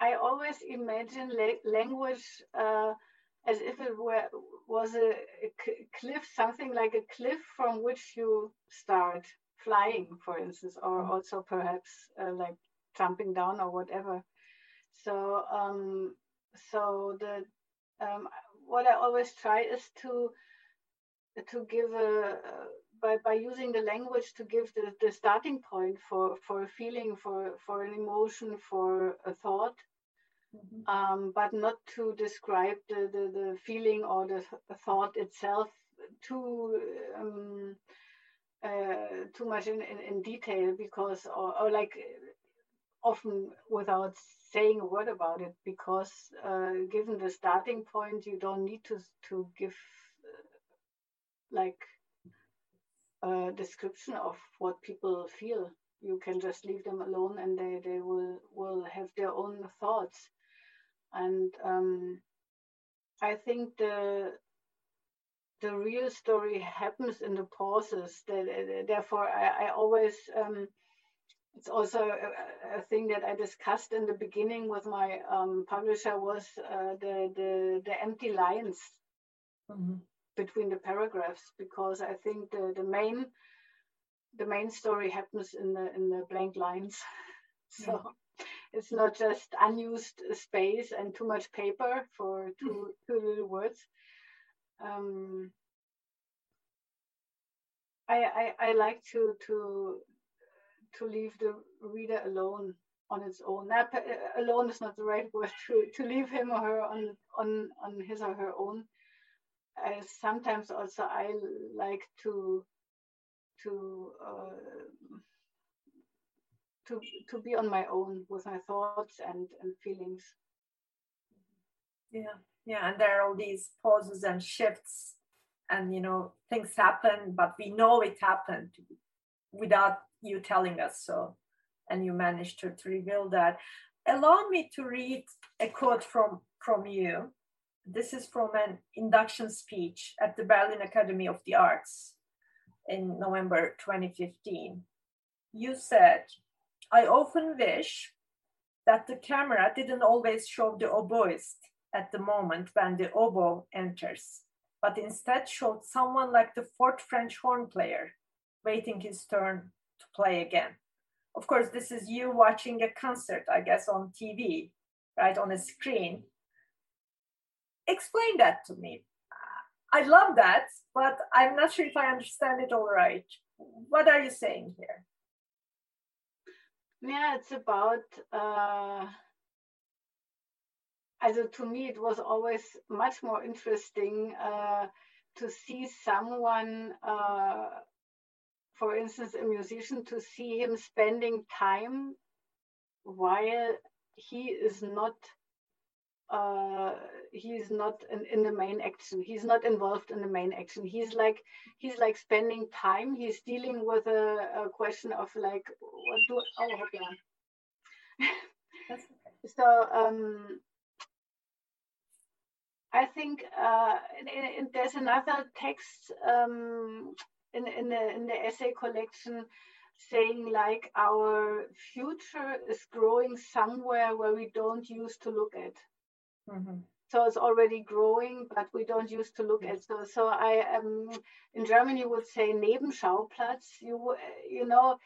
I always imagine la language uh, as if it were was a, a cliff, something like a cliff from which you start flying, for instance, or mm-hmm. also perhaps uh, like jumping down or whatever. So um, so the um, what I always try is to to give a by, by using the language to give the, the starting point for, for a feeling, for, for an emotion, for a thought, mm-hmm. um, but not to describe the, the, the feeling or the thought itself too um, uh, too much in, in, in, detail because or, or like often without saying a word about it because uh, given the starting point you don't need to to give like a description of what people feel. You can just leave them alone, and they they will will have their own thoughts. And um, I think the the real story happens in the pauses. Therefore, I, I always um, it's also a, a, thing that I discussed in the beginning with my um, publisher was uh, the, the the empty lines. Mm-hmm between the paragraphs because I think the, the main the main story happens in the in the blank lines. so yeah. it's not just unused space and too much paper for two mm. two little words. Um, I, I, I like to to to leave the reader alone on its own. Not, uh, alone is not the right word to, to leave him or her on on on his or her own I sometimes also I like to to uh, to to be on my own with my thoughts and and feelings. Yeah, yeah, and there are all these pauses and shifts, and you know things happen, but we know it happened without you telling us so, and you managed to, to reveal that. Allow me to read a quote from from you this is from an induction speech at the Berlin Academy of the Arts in November 2015. You said, I often wish that the camera didn't always show the oboist at the moment when the oboe enters, but instead showed someone like the fourth French horn player waiting his turn to play again. Of course, this is you watching a concert, I guess, on TV, right, on a screen explain that to me. I love that, but I'm not sure if I understand it all right. What are you saying here? Yeah, it's about. Uh, also to me, it was always much more interesting uh, to see someone, uh, for instance, a musician, to see him spending time while he is not uh, he's not in, in, the main action. He's not involved in the main action. He's like he's like spending time. He's dealing with a, a question of like what do oh yeah. so um, I think uh, in, in, there's another text um, in in the in the essay collection saying like our future is growing somewhere where we don't used to look at Mm-hmm. So it's already growing, but we don't used to look at so. So I um, in Germany would say Nebenschauplatz. You you know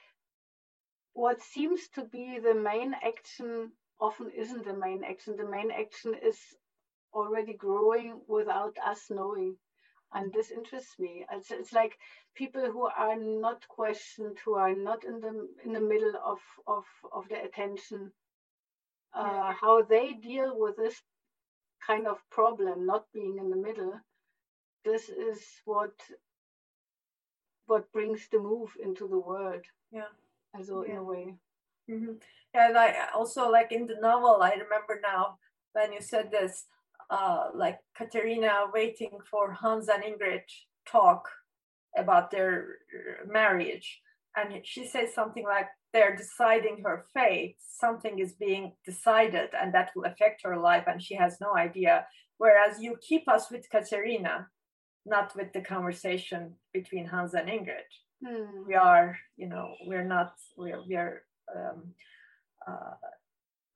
what seems to be the main action often isn't the main action. The main action is already growing without us knowing. And this interests me. It's, it's like people who are not questioned, who are not in the in the middle of of, of the attention, uh, how they deal with this kind of problem, not being in the middle, this is what what brings the move into the world. Yeah. Also yeah. in a way. Mm-hmm. Yeah, like also like in the novel, I remember now when you said this, uh, like Katharina waiting for Hans and Ingrid talk about their marriage, and she says something like, they're deciding her fate, something is being decided and that will affect her life and she has no idea. Whereas you keep us with Katharina, not with the conversation between Hans and Ingrid. Hmm. We are, you know, we're not, we're, we're, um, uh,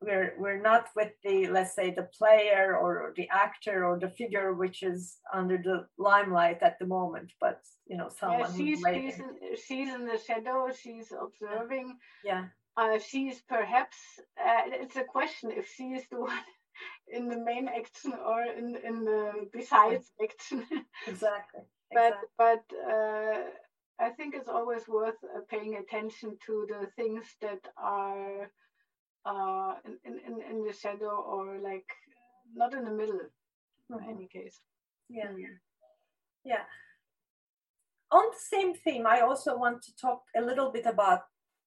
we're we're not with the let's say the player or the actor or the figure which is under the limelight at the moment but you know someone yeah, she's, she's in, she's in the shadow she's observing. Yeah. Uh, she's perhaps uh, it's a question if she is the one in the main action or in in the besides action. Exactly but exactly. but uh, I think it's always worth uh, paying attention to the things that are uh, in, in, in the shadow or like not in the middle mm-hmm. in any case. Yeah. Mm. Yeah. On the same theme, I also want to talk a little bit about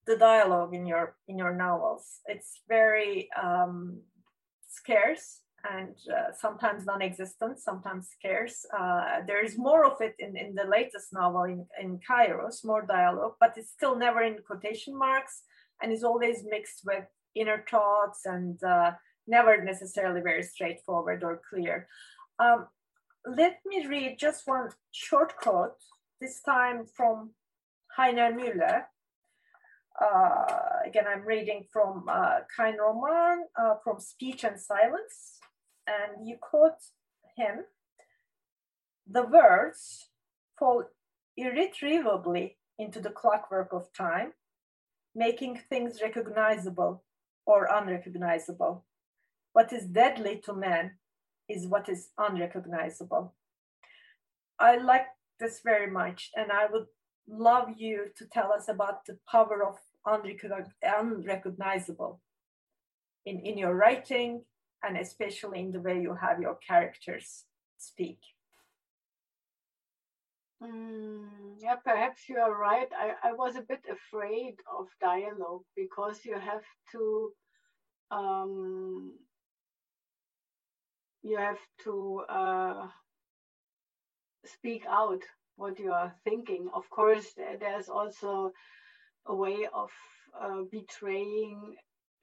the dialogue in your in your novels. It's very um, scarce and uh, sometimes non-existent, sometimes scarce. Uh, there is more of it in, in the latest novel in, in Kairos, more dialogue, but it's still never in quotation marks and is always mixed with inner thoughts and uh, never necessarily very straightforward or clear. Um, let me read just one short quote, this time from Heiner Müller. Uh, again, I'm reading from uh, Kein Roman, uh, from Speech and Silence, and you quote him The words fall irretrievably into the clockwork of time, making things recognizable or unrecognizable. What is deadly to man is what is unrecognizable. I like this very much, and I would love you to tell us about the power of unrecognizable in, in your writing and especially in the way you have your characters speak. Mm, yeah, perhaps you are right. I, I was a bit afraid of dialogue because you have to um, you have to uh, speak out what you are thinking. Of course, there's also a way of uh, betraying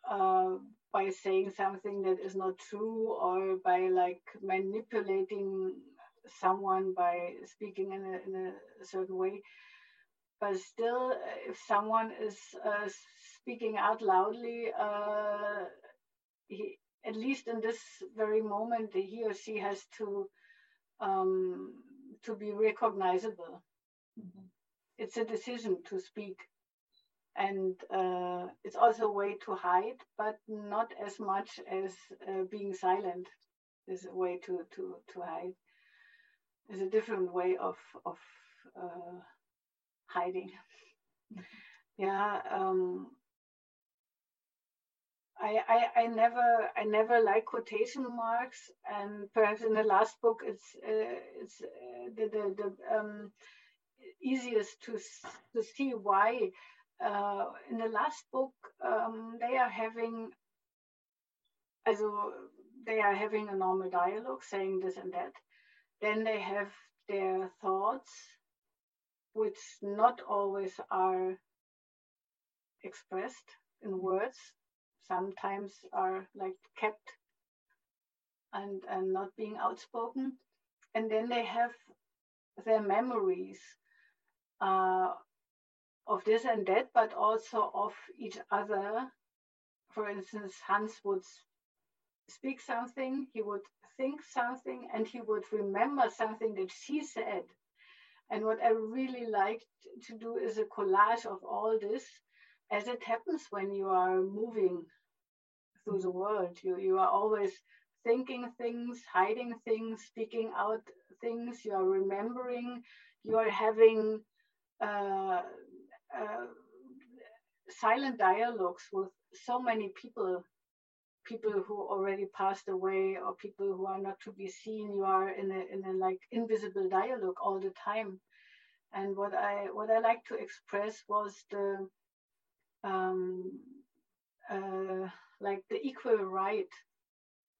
uh, by saying something that is not true or by like manipulating someone by speaking in a, in a certain way. But still, if someone is uh, speaking out loudly, uh, he, at least in this very moment, he or she has to um, to be recognizable. Mm-hmm. It's a decision to speak, and uh, it's also a way to hide, but not as much as uh, being silent is a way to to to hide is a different way of of uh, hiding. yeah, um, I, I I never I never like quotation marks, and perhaps in the last book it's uh, it's uh, the the, the um, easiest to to see why. Uh, in the last book, um, they are having, also they are having a normal dialogue, saying this and that, then they have their thoughts, which not always are expressed in words, sometimes are like kept and, and not being outspoken. And then they have their memories uh, of this and that, but also of each other. For instance, Hans would speak something, he would think something and he would remember something that she said. And what I really liked to do is a collage of all this, as it happens when you are moving through the world. You, you are always thinking things, hiding things, speaking out things, you are remembering, you are having uh, uh, silent dialogues with so many people people who already passed away or people who are not to be seen you are in a in a like invisible dialogue all the time and what i what i like to express was the um uh like the equal right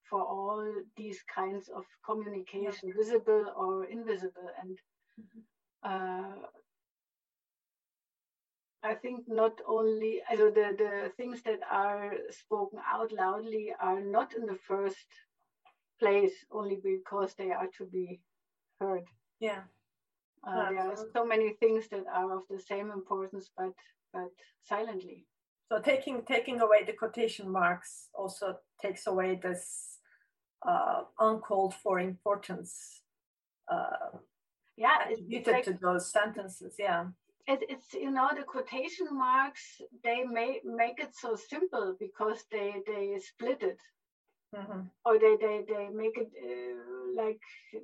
for all these kinds of communication yeah. visible or invisible and mm-hmm. uh I think not only also the, the things that are spoken out loudly are not in the first place only because they are to be heard. Yeah. Uh, there are so many things that are of the same importance but but silently. So taking taking away the quotation marks also takes away this uh, uncalled for importance. Uh, yeah, attributed like, to those sentences. Yeah, it, it's you know the quotation marks they may make it so simple because they they split it. Mm-hmm. Or they, they, they make it uh, like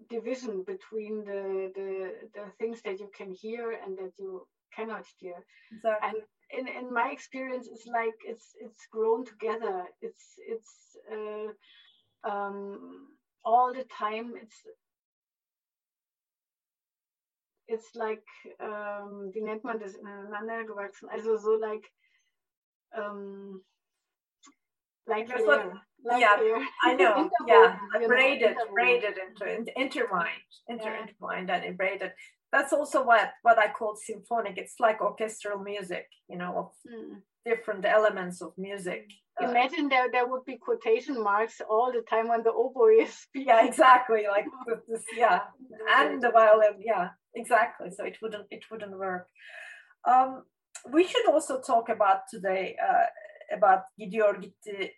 division between the, the the things that you can hear and that you cannot hear. Exactly. And in, in my experience it's like it's it's grown together it's it's uh, um, all the time it's it's like um, wie nennt man das ineinander gewachsen also so like um, like That's what, like yeah, air. I know. yeah, braided, know, braided into intertwined, inter yeah. intertwined and braided that's also what what I call symphonic. It's like orchestral music, you know, of mm. different elements of music. Uh, Imagine there there would be quotation marks all the time when the oboe is speaking. Yeah, exactly. Like this, yeah, and the violin. Yeah, exactly. So it wouldn't it wouldn't work. Um, we should also talk about today uh, about Gidiyor Gitti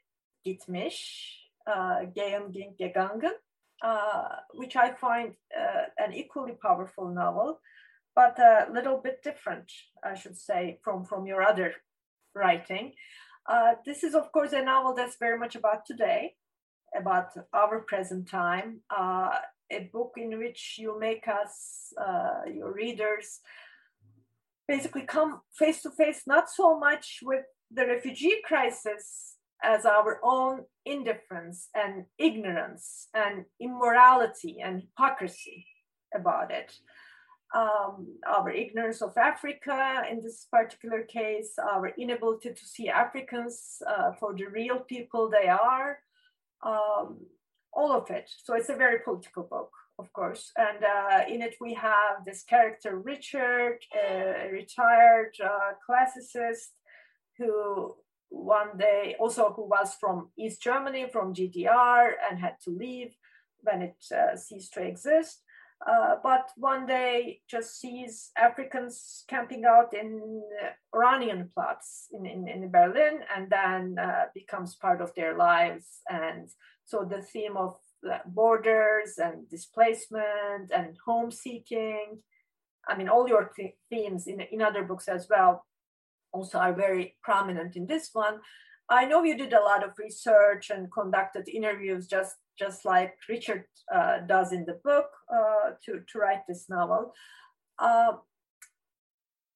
Gitmiş, uh, uh, which I find uh, an equally powerful novel, but a little bit different, I should say, from, from your other writing. Uh, this is, of course, a novel that's very much about today, about our present time, uh, a book in which you make us, uh, your readers, basically come face to face not so much with the refugee crisis as our own indifference and ignorance and immorality and hypocrisy about it. Um, our ignorance of Africa in this particular case, our inability to see Africans uh, for the real people they are, um, all of it. So it's a very political book, of course. And uh, in it, we have this character, Richard, a retired uh, classicist who one day also who was from East Germany, from GDR, and had to leave when it uh, ceased to exist. Uh, but one day just sees Africans camping out in Oranienplatz in, in, in Berlin and then uh, becomes part of their lives. And so the theme of borders and displacement and home seeking, I mean, all your th- themes in, in other books as well also are very prominent in this one. I know you did a lot of research and conducted interviews just, just like Richard uh, does in the book uh, to, to write this novel. Uh,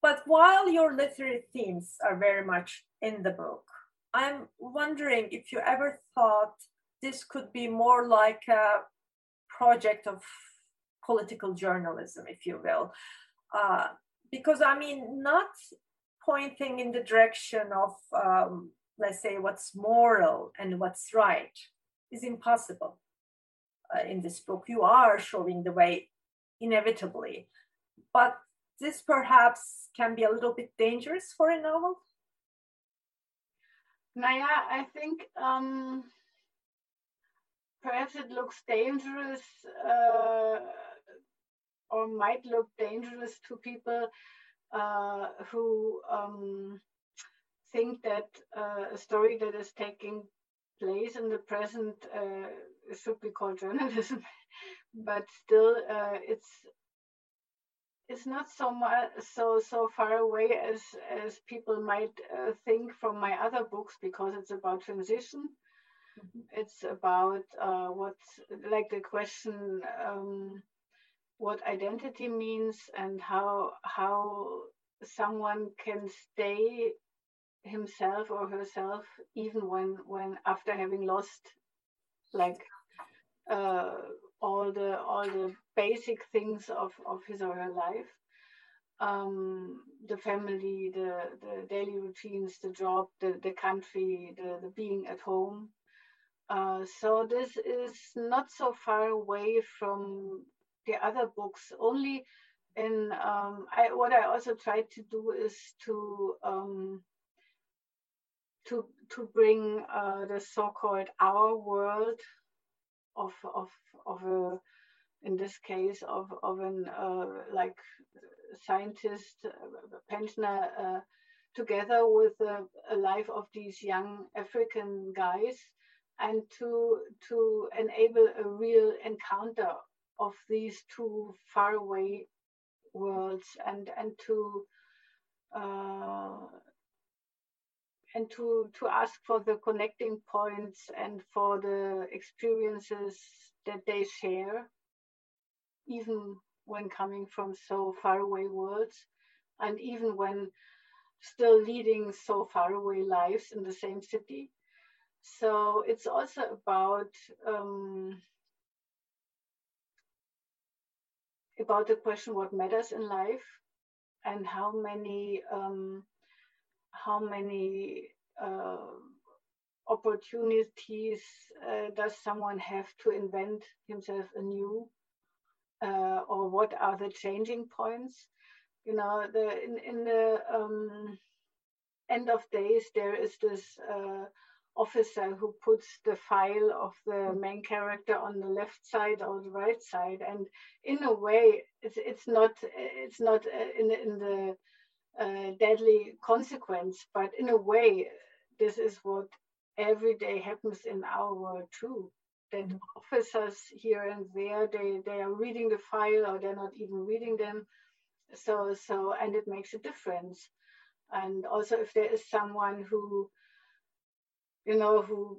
but while your literary themes are very much in the book, I'm wondering if you ever thought this could be more like a project of political journalism, if you will. Uh, because I mean, not pointing in the direction of, um, let's say, what's moral and what's right is impossible uh, in this book. You are showing the way inevitably, but this perhaps can be a little bit dangerous for a novel. Naya, I think um, perhaps it looks dangerous uh, or might look dangerous to people uh, who um, think that uh, a story that is taking place in the present uh, should be called journalism, but still it's it's not so much so so far away as as people might uh, think from my other books because it's about transition. It's about uh, what like the question um, what identity means and how how someone can stay himself or herself even when when after having lost like uh, all the all the basic things of of his or her life. Um, the family the the daily routines the job the the country the, the being at home uh, so this is not so far away from the other books. Only in um, I, what I also try to do is to um, to to bring uh, the so-called our world of of of a in this case of of an uh, like scientist uh, pensioner uh, together with the life of these young African guys and to to enable a real encounter of these two faraway worlds and and to uh, and to to ask for the connecting points and for the experiences that they share even when coming from so far away worlds and even when still leading so far away lives in the same city so it's also about um, about the question what matters in life and how many um, how many uh, opportunities uh, does someone have to invent himself anew uh, or what are the changing points? You know the in, in the um, end of days there is this uh, officer who puts the file of the main character on the left side or the right side. And in a way it's, it's not it's not uh, in, in the uh, deadly consequence but in a way this is what every day happens in our world too. That mm-hmm. officers here and there they they are reading the file or they're not even reading them. So so and it makes a difference. And also if there is someone who you know, who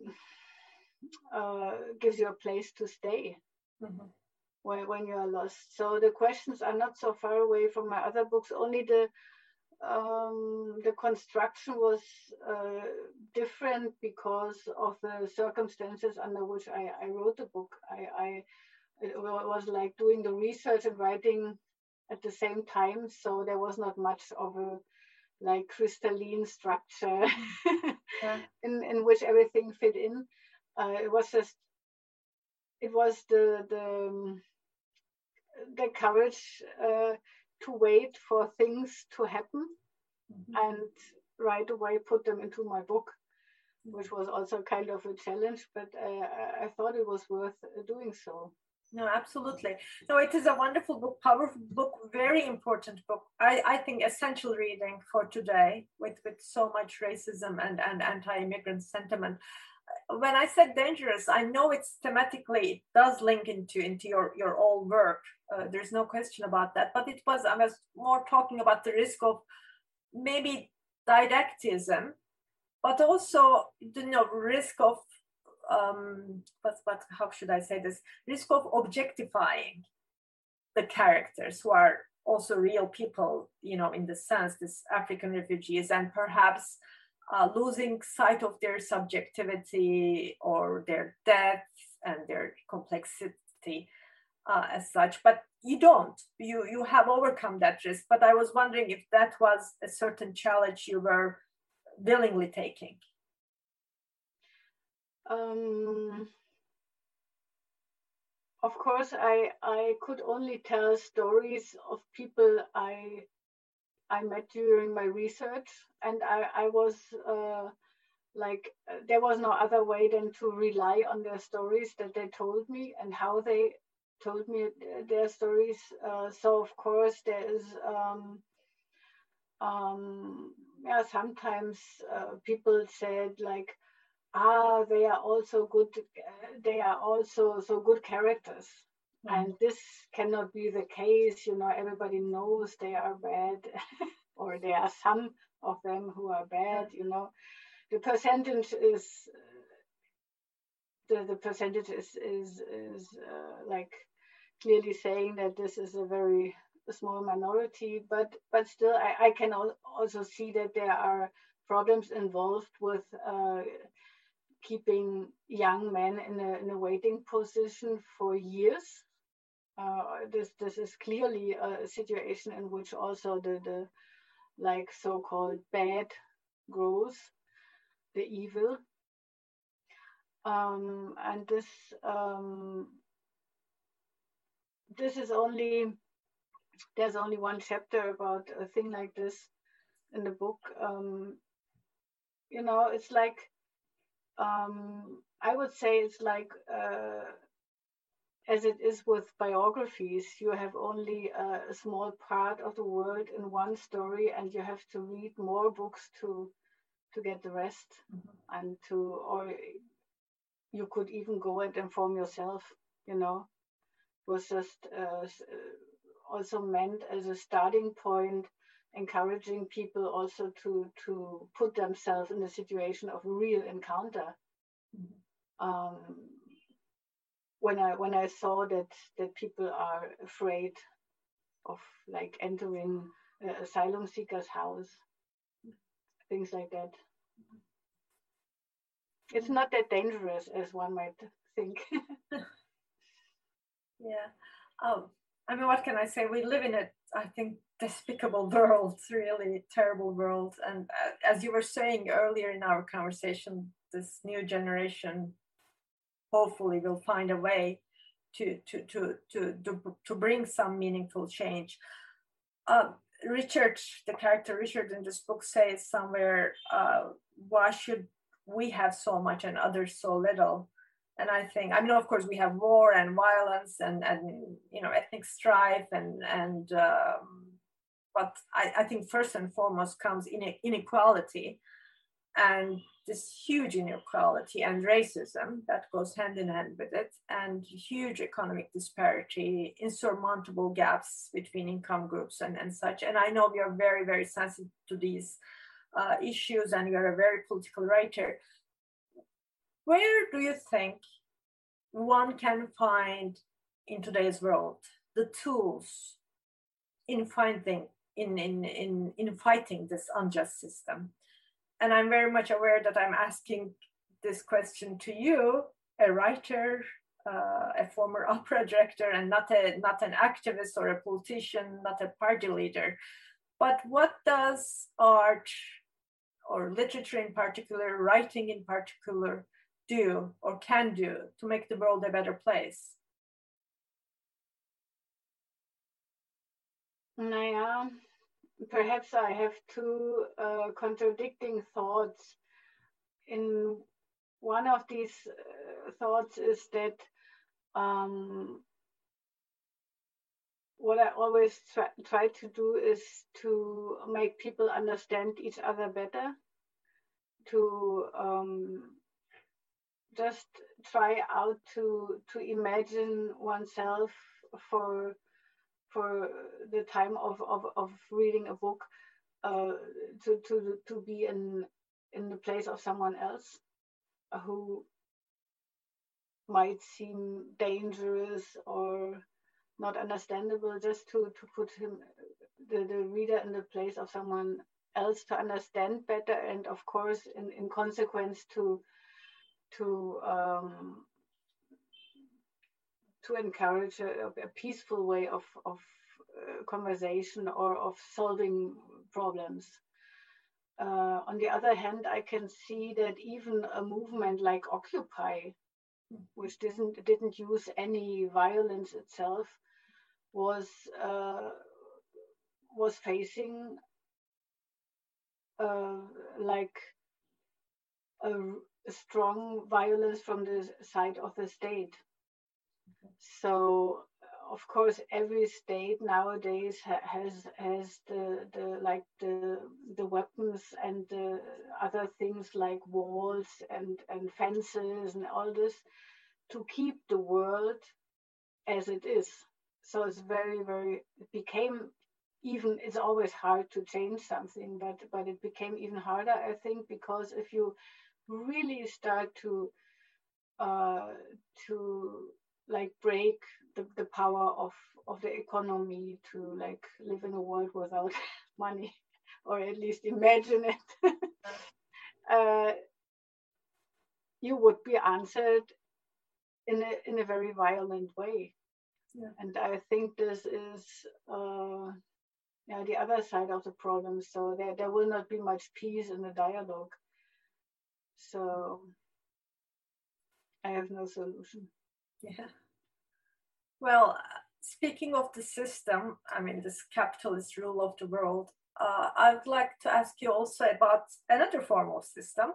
uh, gives you a place to stay mm-hmm. when, when you are lost. So the questions are not so far away from my other books. Only the um, the construction was uh, different because of the circumstances under which I, I wrote the book. I, I it was like doing the research and writing at the same time, so there was not much of a like crystalline structure yeah. in, in which everything fit in. Uh, it was just, it was the, the, the courage uh, to wait for things to happen mm-hmm. and right away put them into my book, which was also kind of a challenge, but uh, I thought it was worth doing so. No, absolutely. No, it is a wonderful book, powerful book, very important book. I, I think essential reading for today with, with so much racism and, and anti-immigrant sentiment. When I said dangerous, I know it's thematically it does link into, into your, your old work. Uh, there's no question about that. But it was, I was more talking about the risk of maybe didactism, but also the you know, risk of um, but, how should I say this? Risk of objectifying the characters who are also real people, you know, in the sense, this African refugees, and perhaps uh, losing sight of their subjectivity or their depth and their complexity uh, as such. But you don't. You you have overcome that risk. But I was wondering if that was a certain challenge you were willingly taking. Um, of course, I I could only tell stories of people I I met during my research, and I I was uh, like there was no other way than to rely on their stories that they told me and how they told me their stories. Uh, so of course there is. Um, um, yeah, sometimes uh, people said like, ah, they are also good, they are also so good characters. Mm. And this cannot be the case, you know, everybody knows they are bad, or there are some of them who are bad, you know. The percentage is, the, the percentage is, is, is uh, like clearly saying that this is a very small minority, but, but still I, I can also see that there are problems involved with uh, keeping young men in a, in a waiting position for years. Uh, this this is clearly a situation in which also the the like so-called bad grows, the evil, um, and this um, this is only there's only one chapter about a thing like this in the book. Um, you know, it's like um, I would say it's like uh, as it is with biographies, you have only a, small part of the world in one story, and you have to read more books to to get the rest, mm-hmm. and to or you could even go and inform yourself. You know, it was just uh, also meant as a starting point, encouraging people also to to put themselves in a situation of real encounter. Mm-hmm. Um, when I when I saw that that people are afraid of like entering asylum seekers' house, things like that. It's not that dangerous as one might think. yeah. Oh, I mean, what can I say? We live in a, I think, despicable world, really terrible world. And uh, as you were saying earlier in our conversation, this new generation hopefully will find a way to to to to to, to bring some meaningful change. Uh, Richard, the character Richard in this book says somewhere, uh, why should we have so much and others so little? And I think, I mean, of course, we have war and violence and and you know ethnic strife and and um, but I, I think first and foremost comes inequality and this huge inequality and racism that goes hand in hand with it, and huge economic disparity, insurmountable gaps between income groups and, and such. And I know we are very, very sensitive to these uh, issues, and you are a very political writer. Where do you think one can find in today's world the tools in finding in in in, in fighting this unjust system? and I'm very much aware that I'm asking this question to you, a writer, uh, a former opera director, and not a not an activist or a politician, not a party leader. But what does art or literature in particular, writing in particular, do or can do to make the world a better place? Naja, perhaps I have two uh, contradicting thoughts. In one of these uh, thoughts is that um, what I always try, try to do is to make people understand each other better, to um, just try out to to imagine oneself for for the time of, of, of reading a book uh, to, to, to be in, in the place of someone else who might seem dangerous or not understandable just to, to put him the, the reader in the place of someone else to understand better and of course in, in consequence to to um, to encourage a, a peaceful way of, of uh, conversation or of solving problems. Uh, on the other hand, I can see that even a movement like Occupy, which didn't didn't use any violence itself, was uh, was facing uh, like a, a, strong violence from the side of the state. So of course every state nowadays ha- has has the, the like the the weapons and the other things like walls and and fences and all this to keep the world as it is so it's very very it became even it's always hard to change something but but it became even harder i think because if you really start to uh to like break the, the power of of the economy to like live in a world without money or at least imagine it. Uh, you would be answered in a in a very violent way. Yeah. and i think this is uh, yeah, the other side of the problem. So there, there will not be much peace in the dialogue so i have no solution yeah well, speaking of the system, I mean, this capitalist rule of the world, uh, I'd like to ask you also about another form of system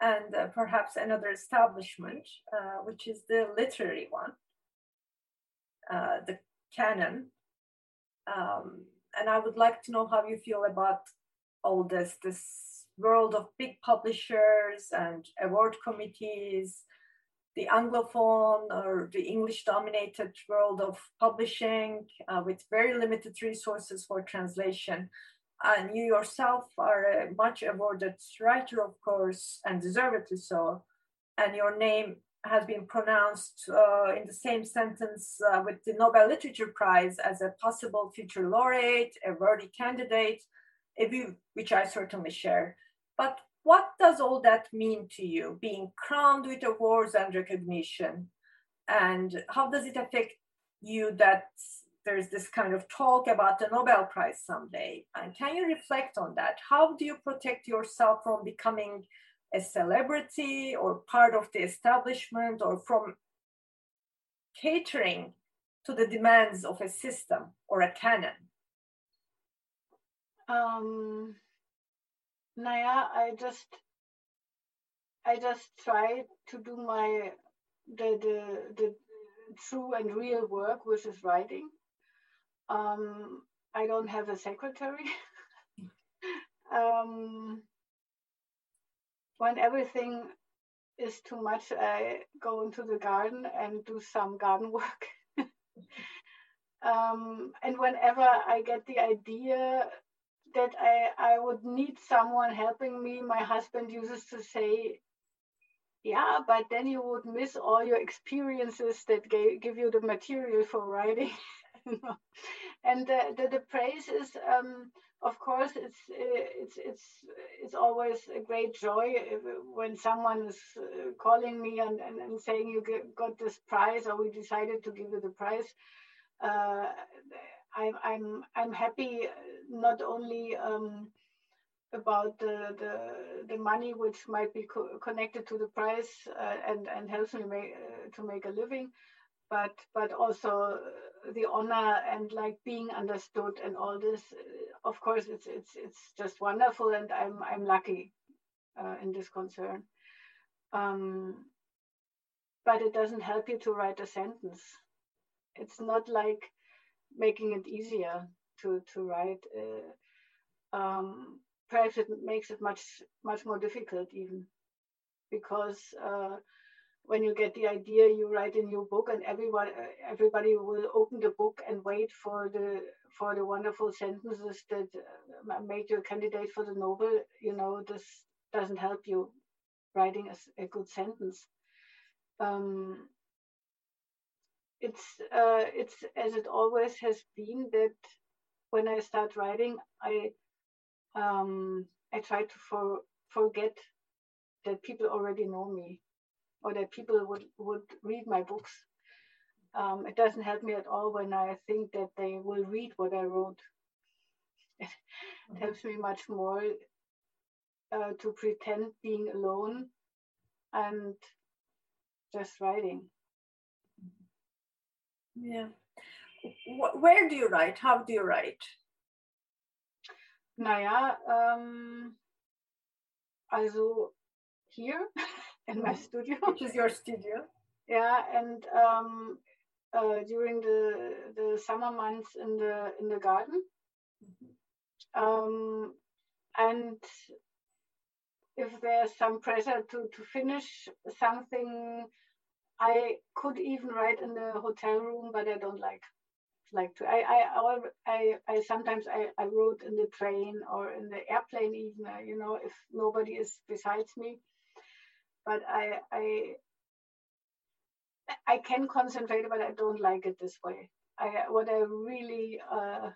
and uh, perhaps another establishment, uh, which is the literary one. uh, the canon. Um, and I would like to know how you feel about all this, this world of big publishers and award committees, the Anglophone or the English dominated world of publishing uh, with very limited resources for translation. And you yourself are a much awarded writer, of course, and deservedly so. And your name has been pronounced uh, in the same sentence uh, with the Nobel Literature Prize as a possible future laureate, a worthy candidate, a view which I certainly share. But what does all that mean to you, being crowned with awards and recognition? And how does it affect you that there's this kind of talk about the Nobel Prize someday? And can you reflect on that? How do you protect yourself from becoming a celebrity or part of the establishment or from catering to the demands of a system or a canon? Um, Naya, I just I just try to do my the the the true and real work, which is writing. Um, I don't have a secretary. um, when everything is too much, I go into the garden and do some garden work. um, and whenever I get the idea that I, I would need someone helping me, my husband uses to say, yeah, but then you would miss all your experiences that gave, give you the material for writing. and the, the, the praise is um, of course, it's it's it's it's always a great joy when someone is uh, calling me and, and, and saying you got this prize or we decided to give you the prize. Uh, I'm I'm I'm happy not only um, about the, the the money which might be co- connected to the price uh, and and helps me make, uh, to make a living, but but also the honor and like being understood and all this of course it's it's it's just wonderful and i'm i'm lucky uh, in this concern. Um, but it doesn't help you to write a sentence. It's not like making it easier to to write uh, um, perhaps it makes it much much more difficult even because uh, when you get the idea, you write a new book, and everybody everybody will open the book and wait for the for the wonderful sentences that uh, made you a candidate for the Nobel. You know, this doesn't help you writing a, a good sentence. Um, it's uh, it's as it always has been that when I start writing, I um, I try to for, forget that people already know me or that people would, would read my books. Um, it doesn't help me at all when I think that they will read what I wrote. It mm-hmm. helps me much more uh, to pretend being alone and just writing. Yeah. Where do you write? How do you write? Naja, um, also here in my studio. Which is your studio? Yeah, and um, uh, during the the summer months in the in the garden. Mm-hmm. Um, and if there's some pressure to to finish something, I could even write in the hotel room, but I don't like like to. I I I, I sometimes I, I wrote in the train or in the airplane even. Uh, you know, if nobody is besides me but I I I can concentrate, but I don't like it this way. I what I really uh,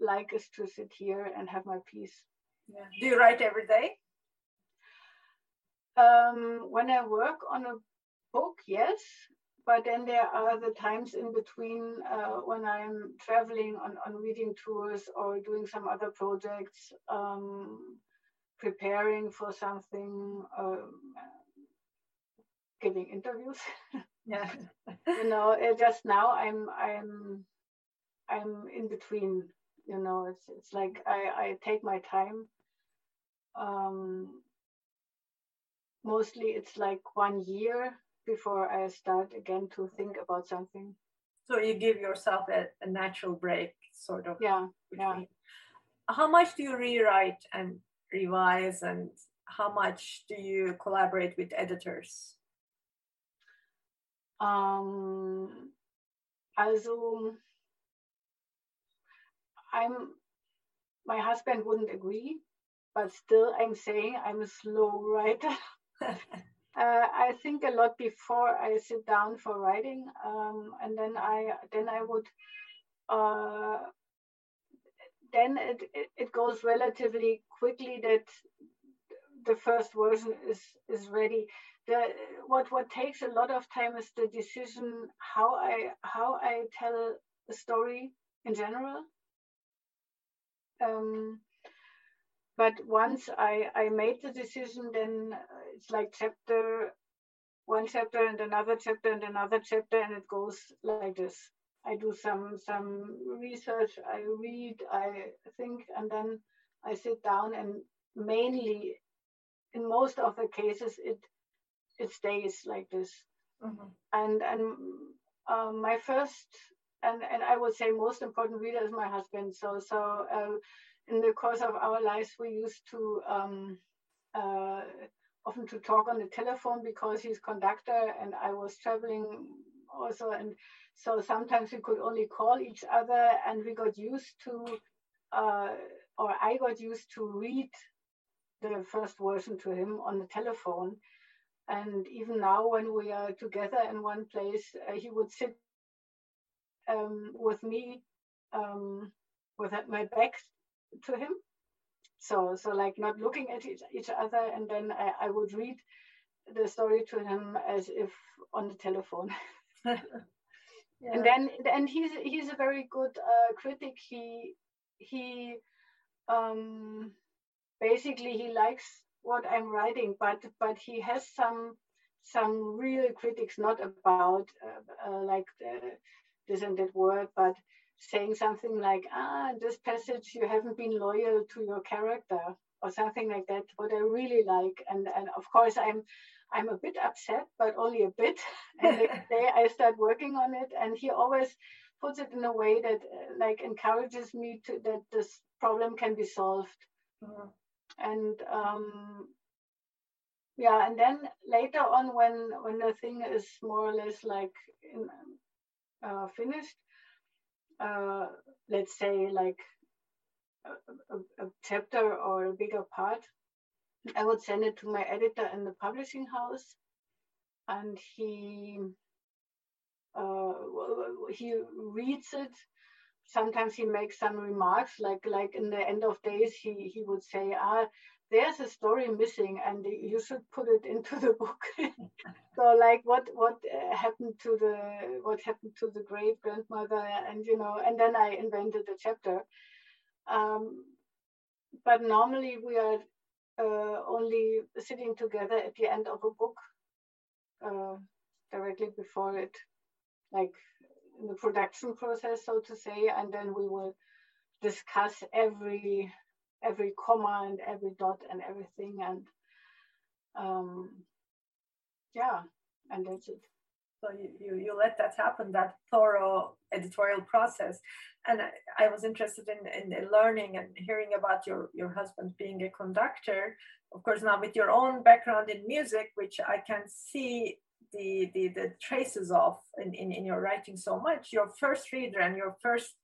like is to sit here and have my peace. Yeah. Do you write every day? Um, when I work on a book, yes, but then there are the times in between uh, when I'm traveling on, on reading tours or doing some other projects, um, preparing for something. Um, giving interviews. yeah. you know, just now I'm I'm I'm in between. You know, it's it's like I I take my time. Um, mostly it's like one year before I start again to think about something. So you give yourself a, a natural break, sort of. Yeah. Yeah. How much do you rewrite and revise, and how much do you collaborate with editors? Um, also, I'm. My husband wouldn't agree, but still, I'm saying I'm a slow writer. Uh, I think a lot before I sit down for writing, um, and then I then I would uh, then it, it, it goes relatively quickly that the first version is is ready. The what what takes a lot of time is the decision how I how I tell a story in general. Um, but once I, I made the decision, then uh, it's like chapter, one chapter and another chapter and another chapter, and it goes like this. I do some some research, I read, I think, and then I sit down and mainly, in most of the cases, it it stays like this. Mm-hmm. And and um, my first and and I would say most important reader is my husband. So so. Uh, in the course of our lives, we used to um, uh, often to talk on the telephone because he's conductor and I was traveling also. And so sometimes we could only call each other and we got used to, uh, or I got used to read the first version to him on the telephone. And even now, when we are together in one place, uh, he would sit um, with me um, with my back to him. So, so like not looking at each, each other, and then I, I would read the story to him as if on the telephone. yeah. And then, and he's he's a very good uh, critic. He he um, basically he likes what I'm writing, but but he has some some real critics, not about uh, uh, like the, this and that word, but saying something like, ah, this passage you haven't been loyal to your character or something like that, what I really like. And and of course I'm I'm a bit upset, but only a bit. And the day I start working on it, and he always puts it in a way that uh, like encourages me to that this problem can be solved. Mm-hmm. And um, yeah, and then later on, when when the thing is more or less like in, uh, finished, uh, let's say like a, a, a, chapter or a bigger part, I would send it to my editor in the publishing house, and he uh, he reads it. Sometimes he makes some remarks, like like in the end of days, he he would say, "Ah, there's a story missing and you should put it into the book. So like what what uh, happened to the what happened to the great grandmother and you know and then i invented a chapter. Um, but normally we are uh, only sitting together at the end of a book uh, directly before it like in the production process so to say and then we will discuss every every comma and every dot and everything and um, yeah and that's it. So you, you, you let that happen that thorough editorial process. And I, I was interested in, in learning and hearing about your, your husband being a conductor. Of course now with your own background in music which i can see the, the, the traces of in, in, in your writing so much your first reader and your first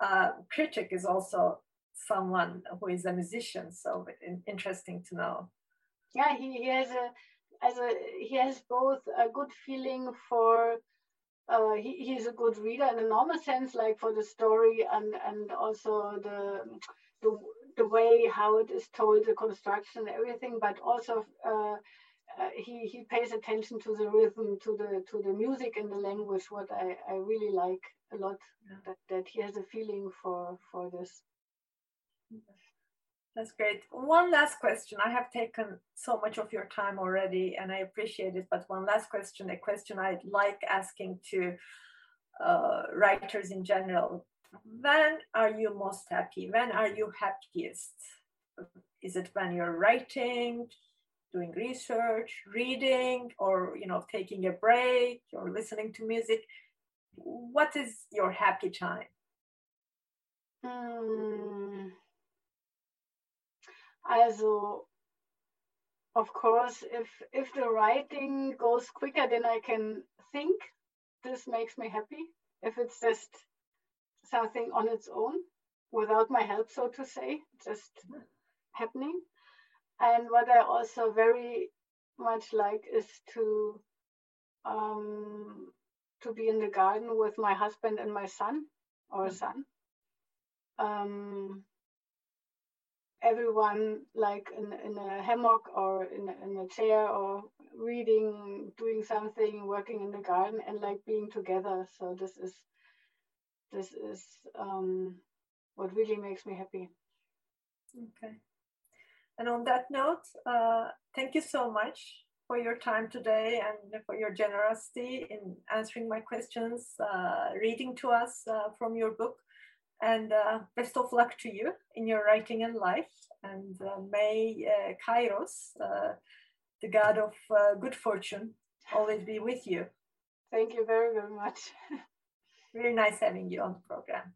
uh, critic is also someone who is a musician. So interesting to know. Yeah, he, he has a as a he has both a good feeling for uh, he, he's a good reader in a normal sense, like for the story and and also the the the way how it is told, the construction, everything, but also uh, uh, he he pays attention to the rhythm, to the to the music and the language. What I, I really like a lot yeah. that that he has a feeling for for this. That's great. One last question. I have taken so much of your time already and I appreciate it. But one last question, a question I'd like asking to uh, writers in general. When are you most happy? When are you happiest? Is it when you're writing, doing research, reading, or you know, taking a break or listening to music? what is your happy time? Hmm. Also, of course, if if the writing goes quicker than I can think, this makes me happy. If it's just something on its own, without my help, so to say, just happening. And what I also very much like is to um, to be in the garden with my husband and my son, or mm-hmm. son. Um, everyone like in, in a hammock or in a, in a chair or reading, doing something, working in the garden, and like being together. So this is this is um, what really makes me happy. Okay. And on that note, uh, thank you so much for your time today and for your generosity in answering my questions, uh, reading to us uh, from your book. And uh, best of luck to you in your writing and life. And uh, may uh, Kairos, the god of good fortune, always be with you. Thank you very, very much. Very nice having you on the program.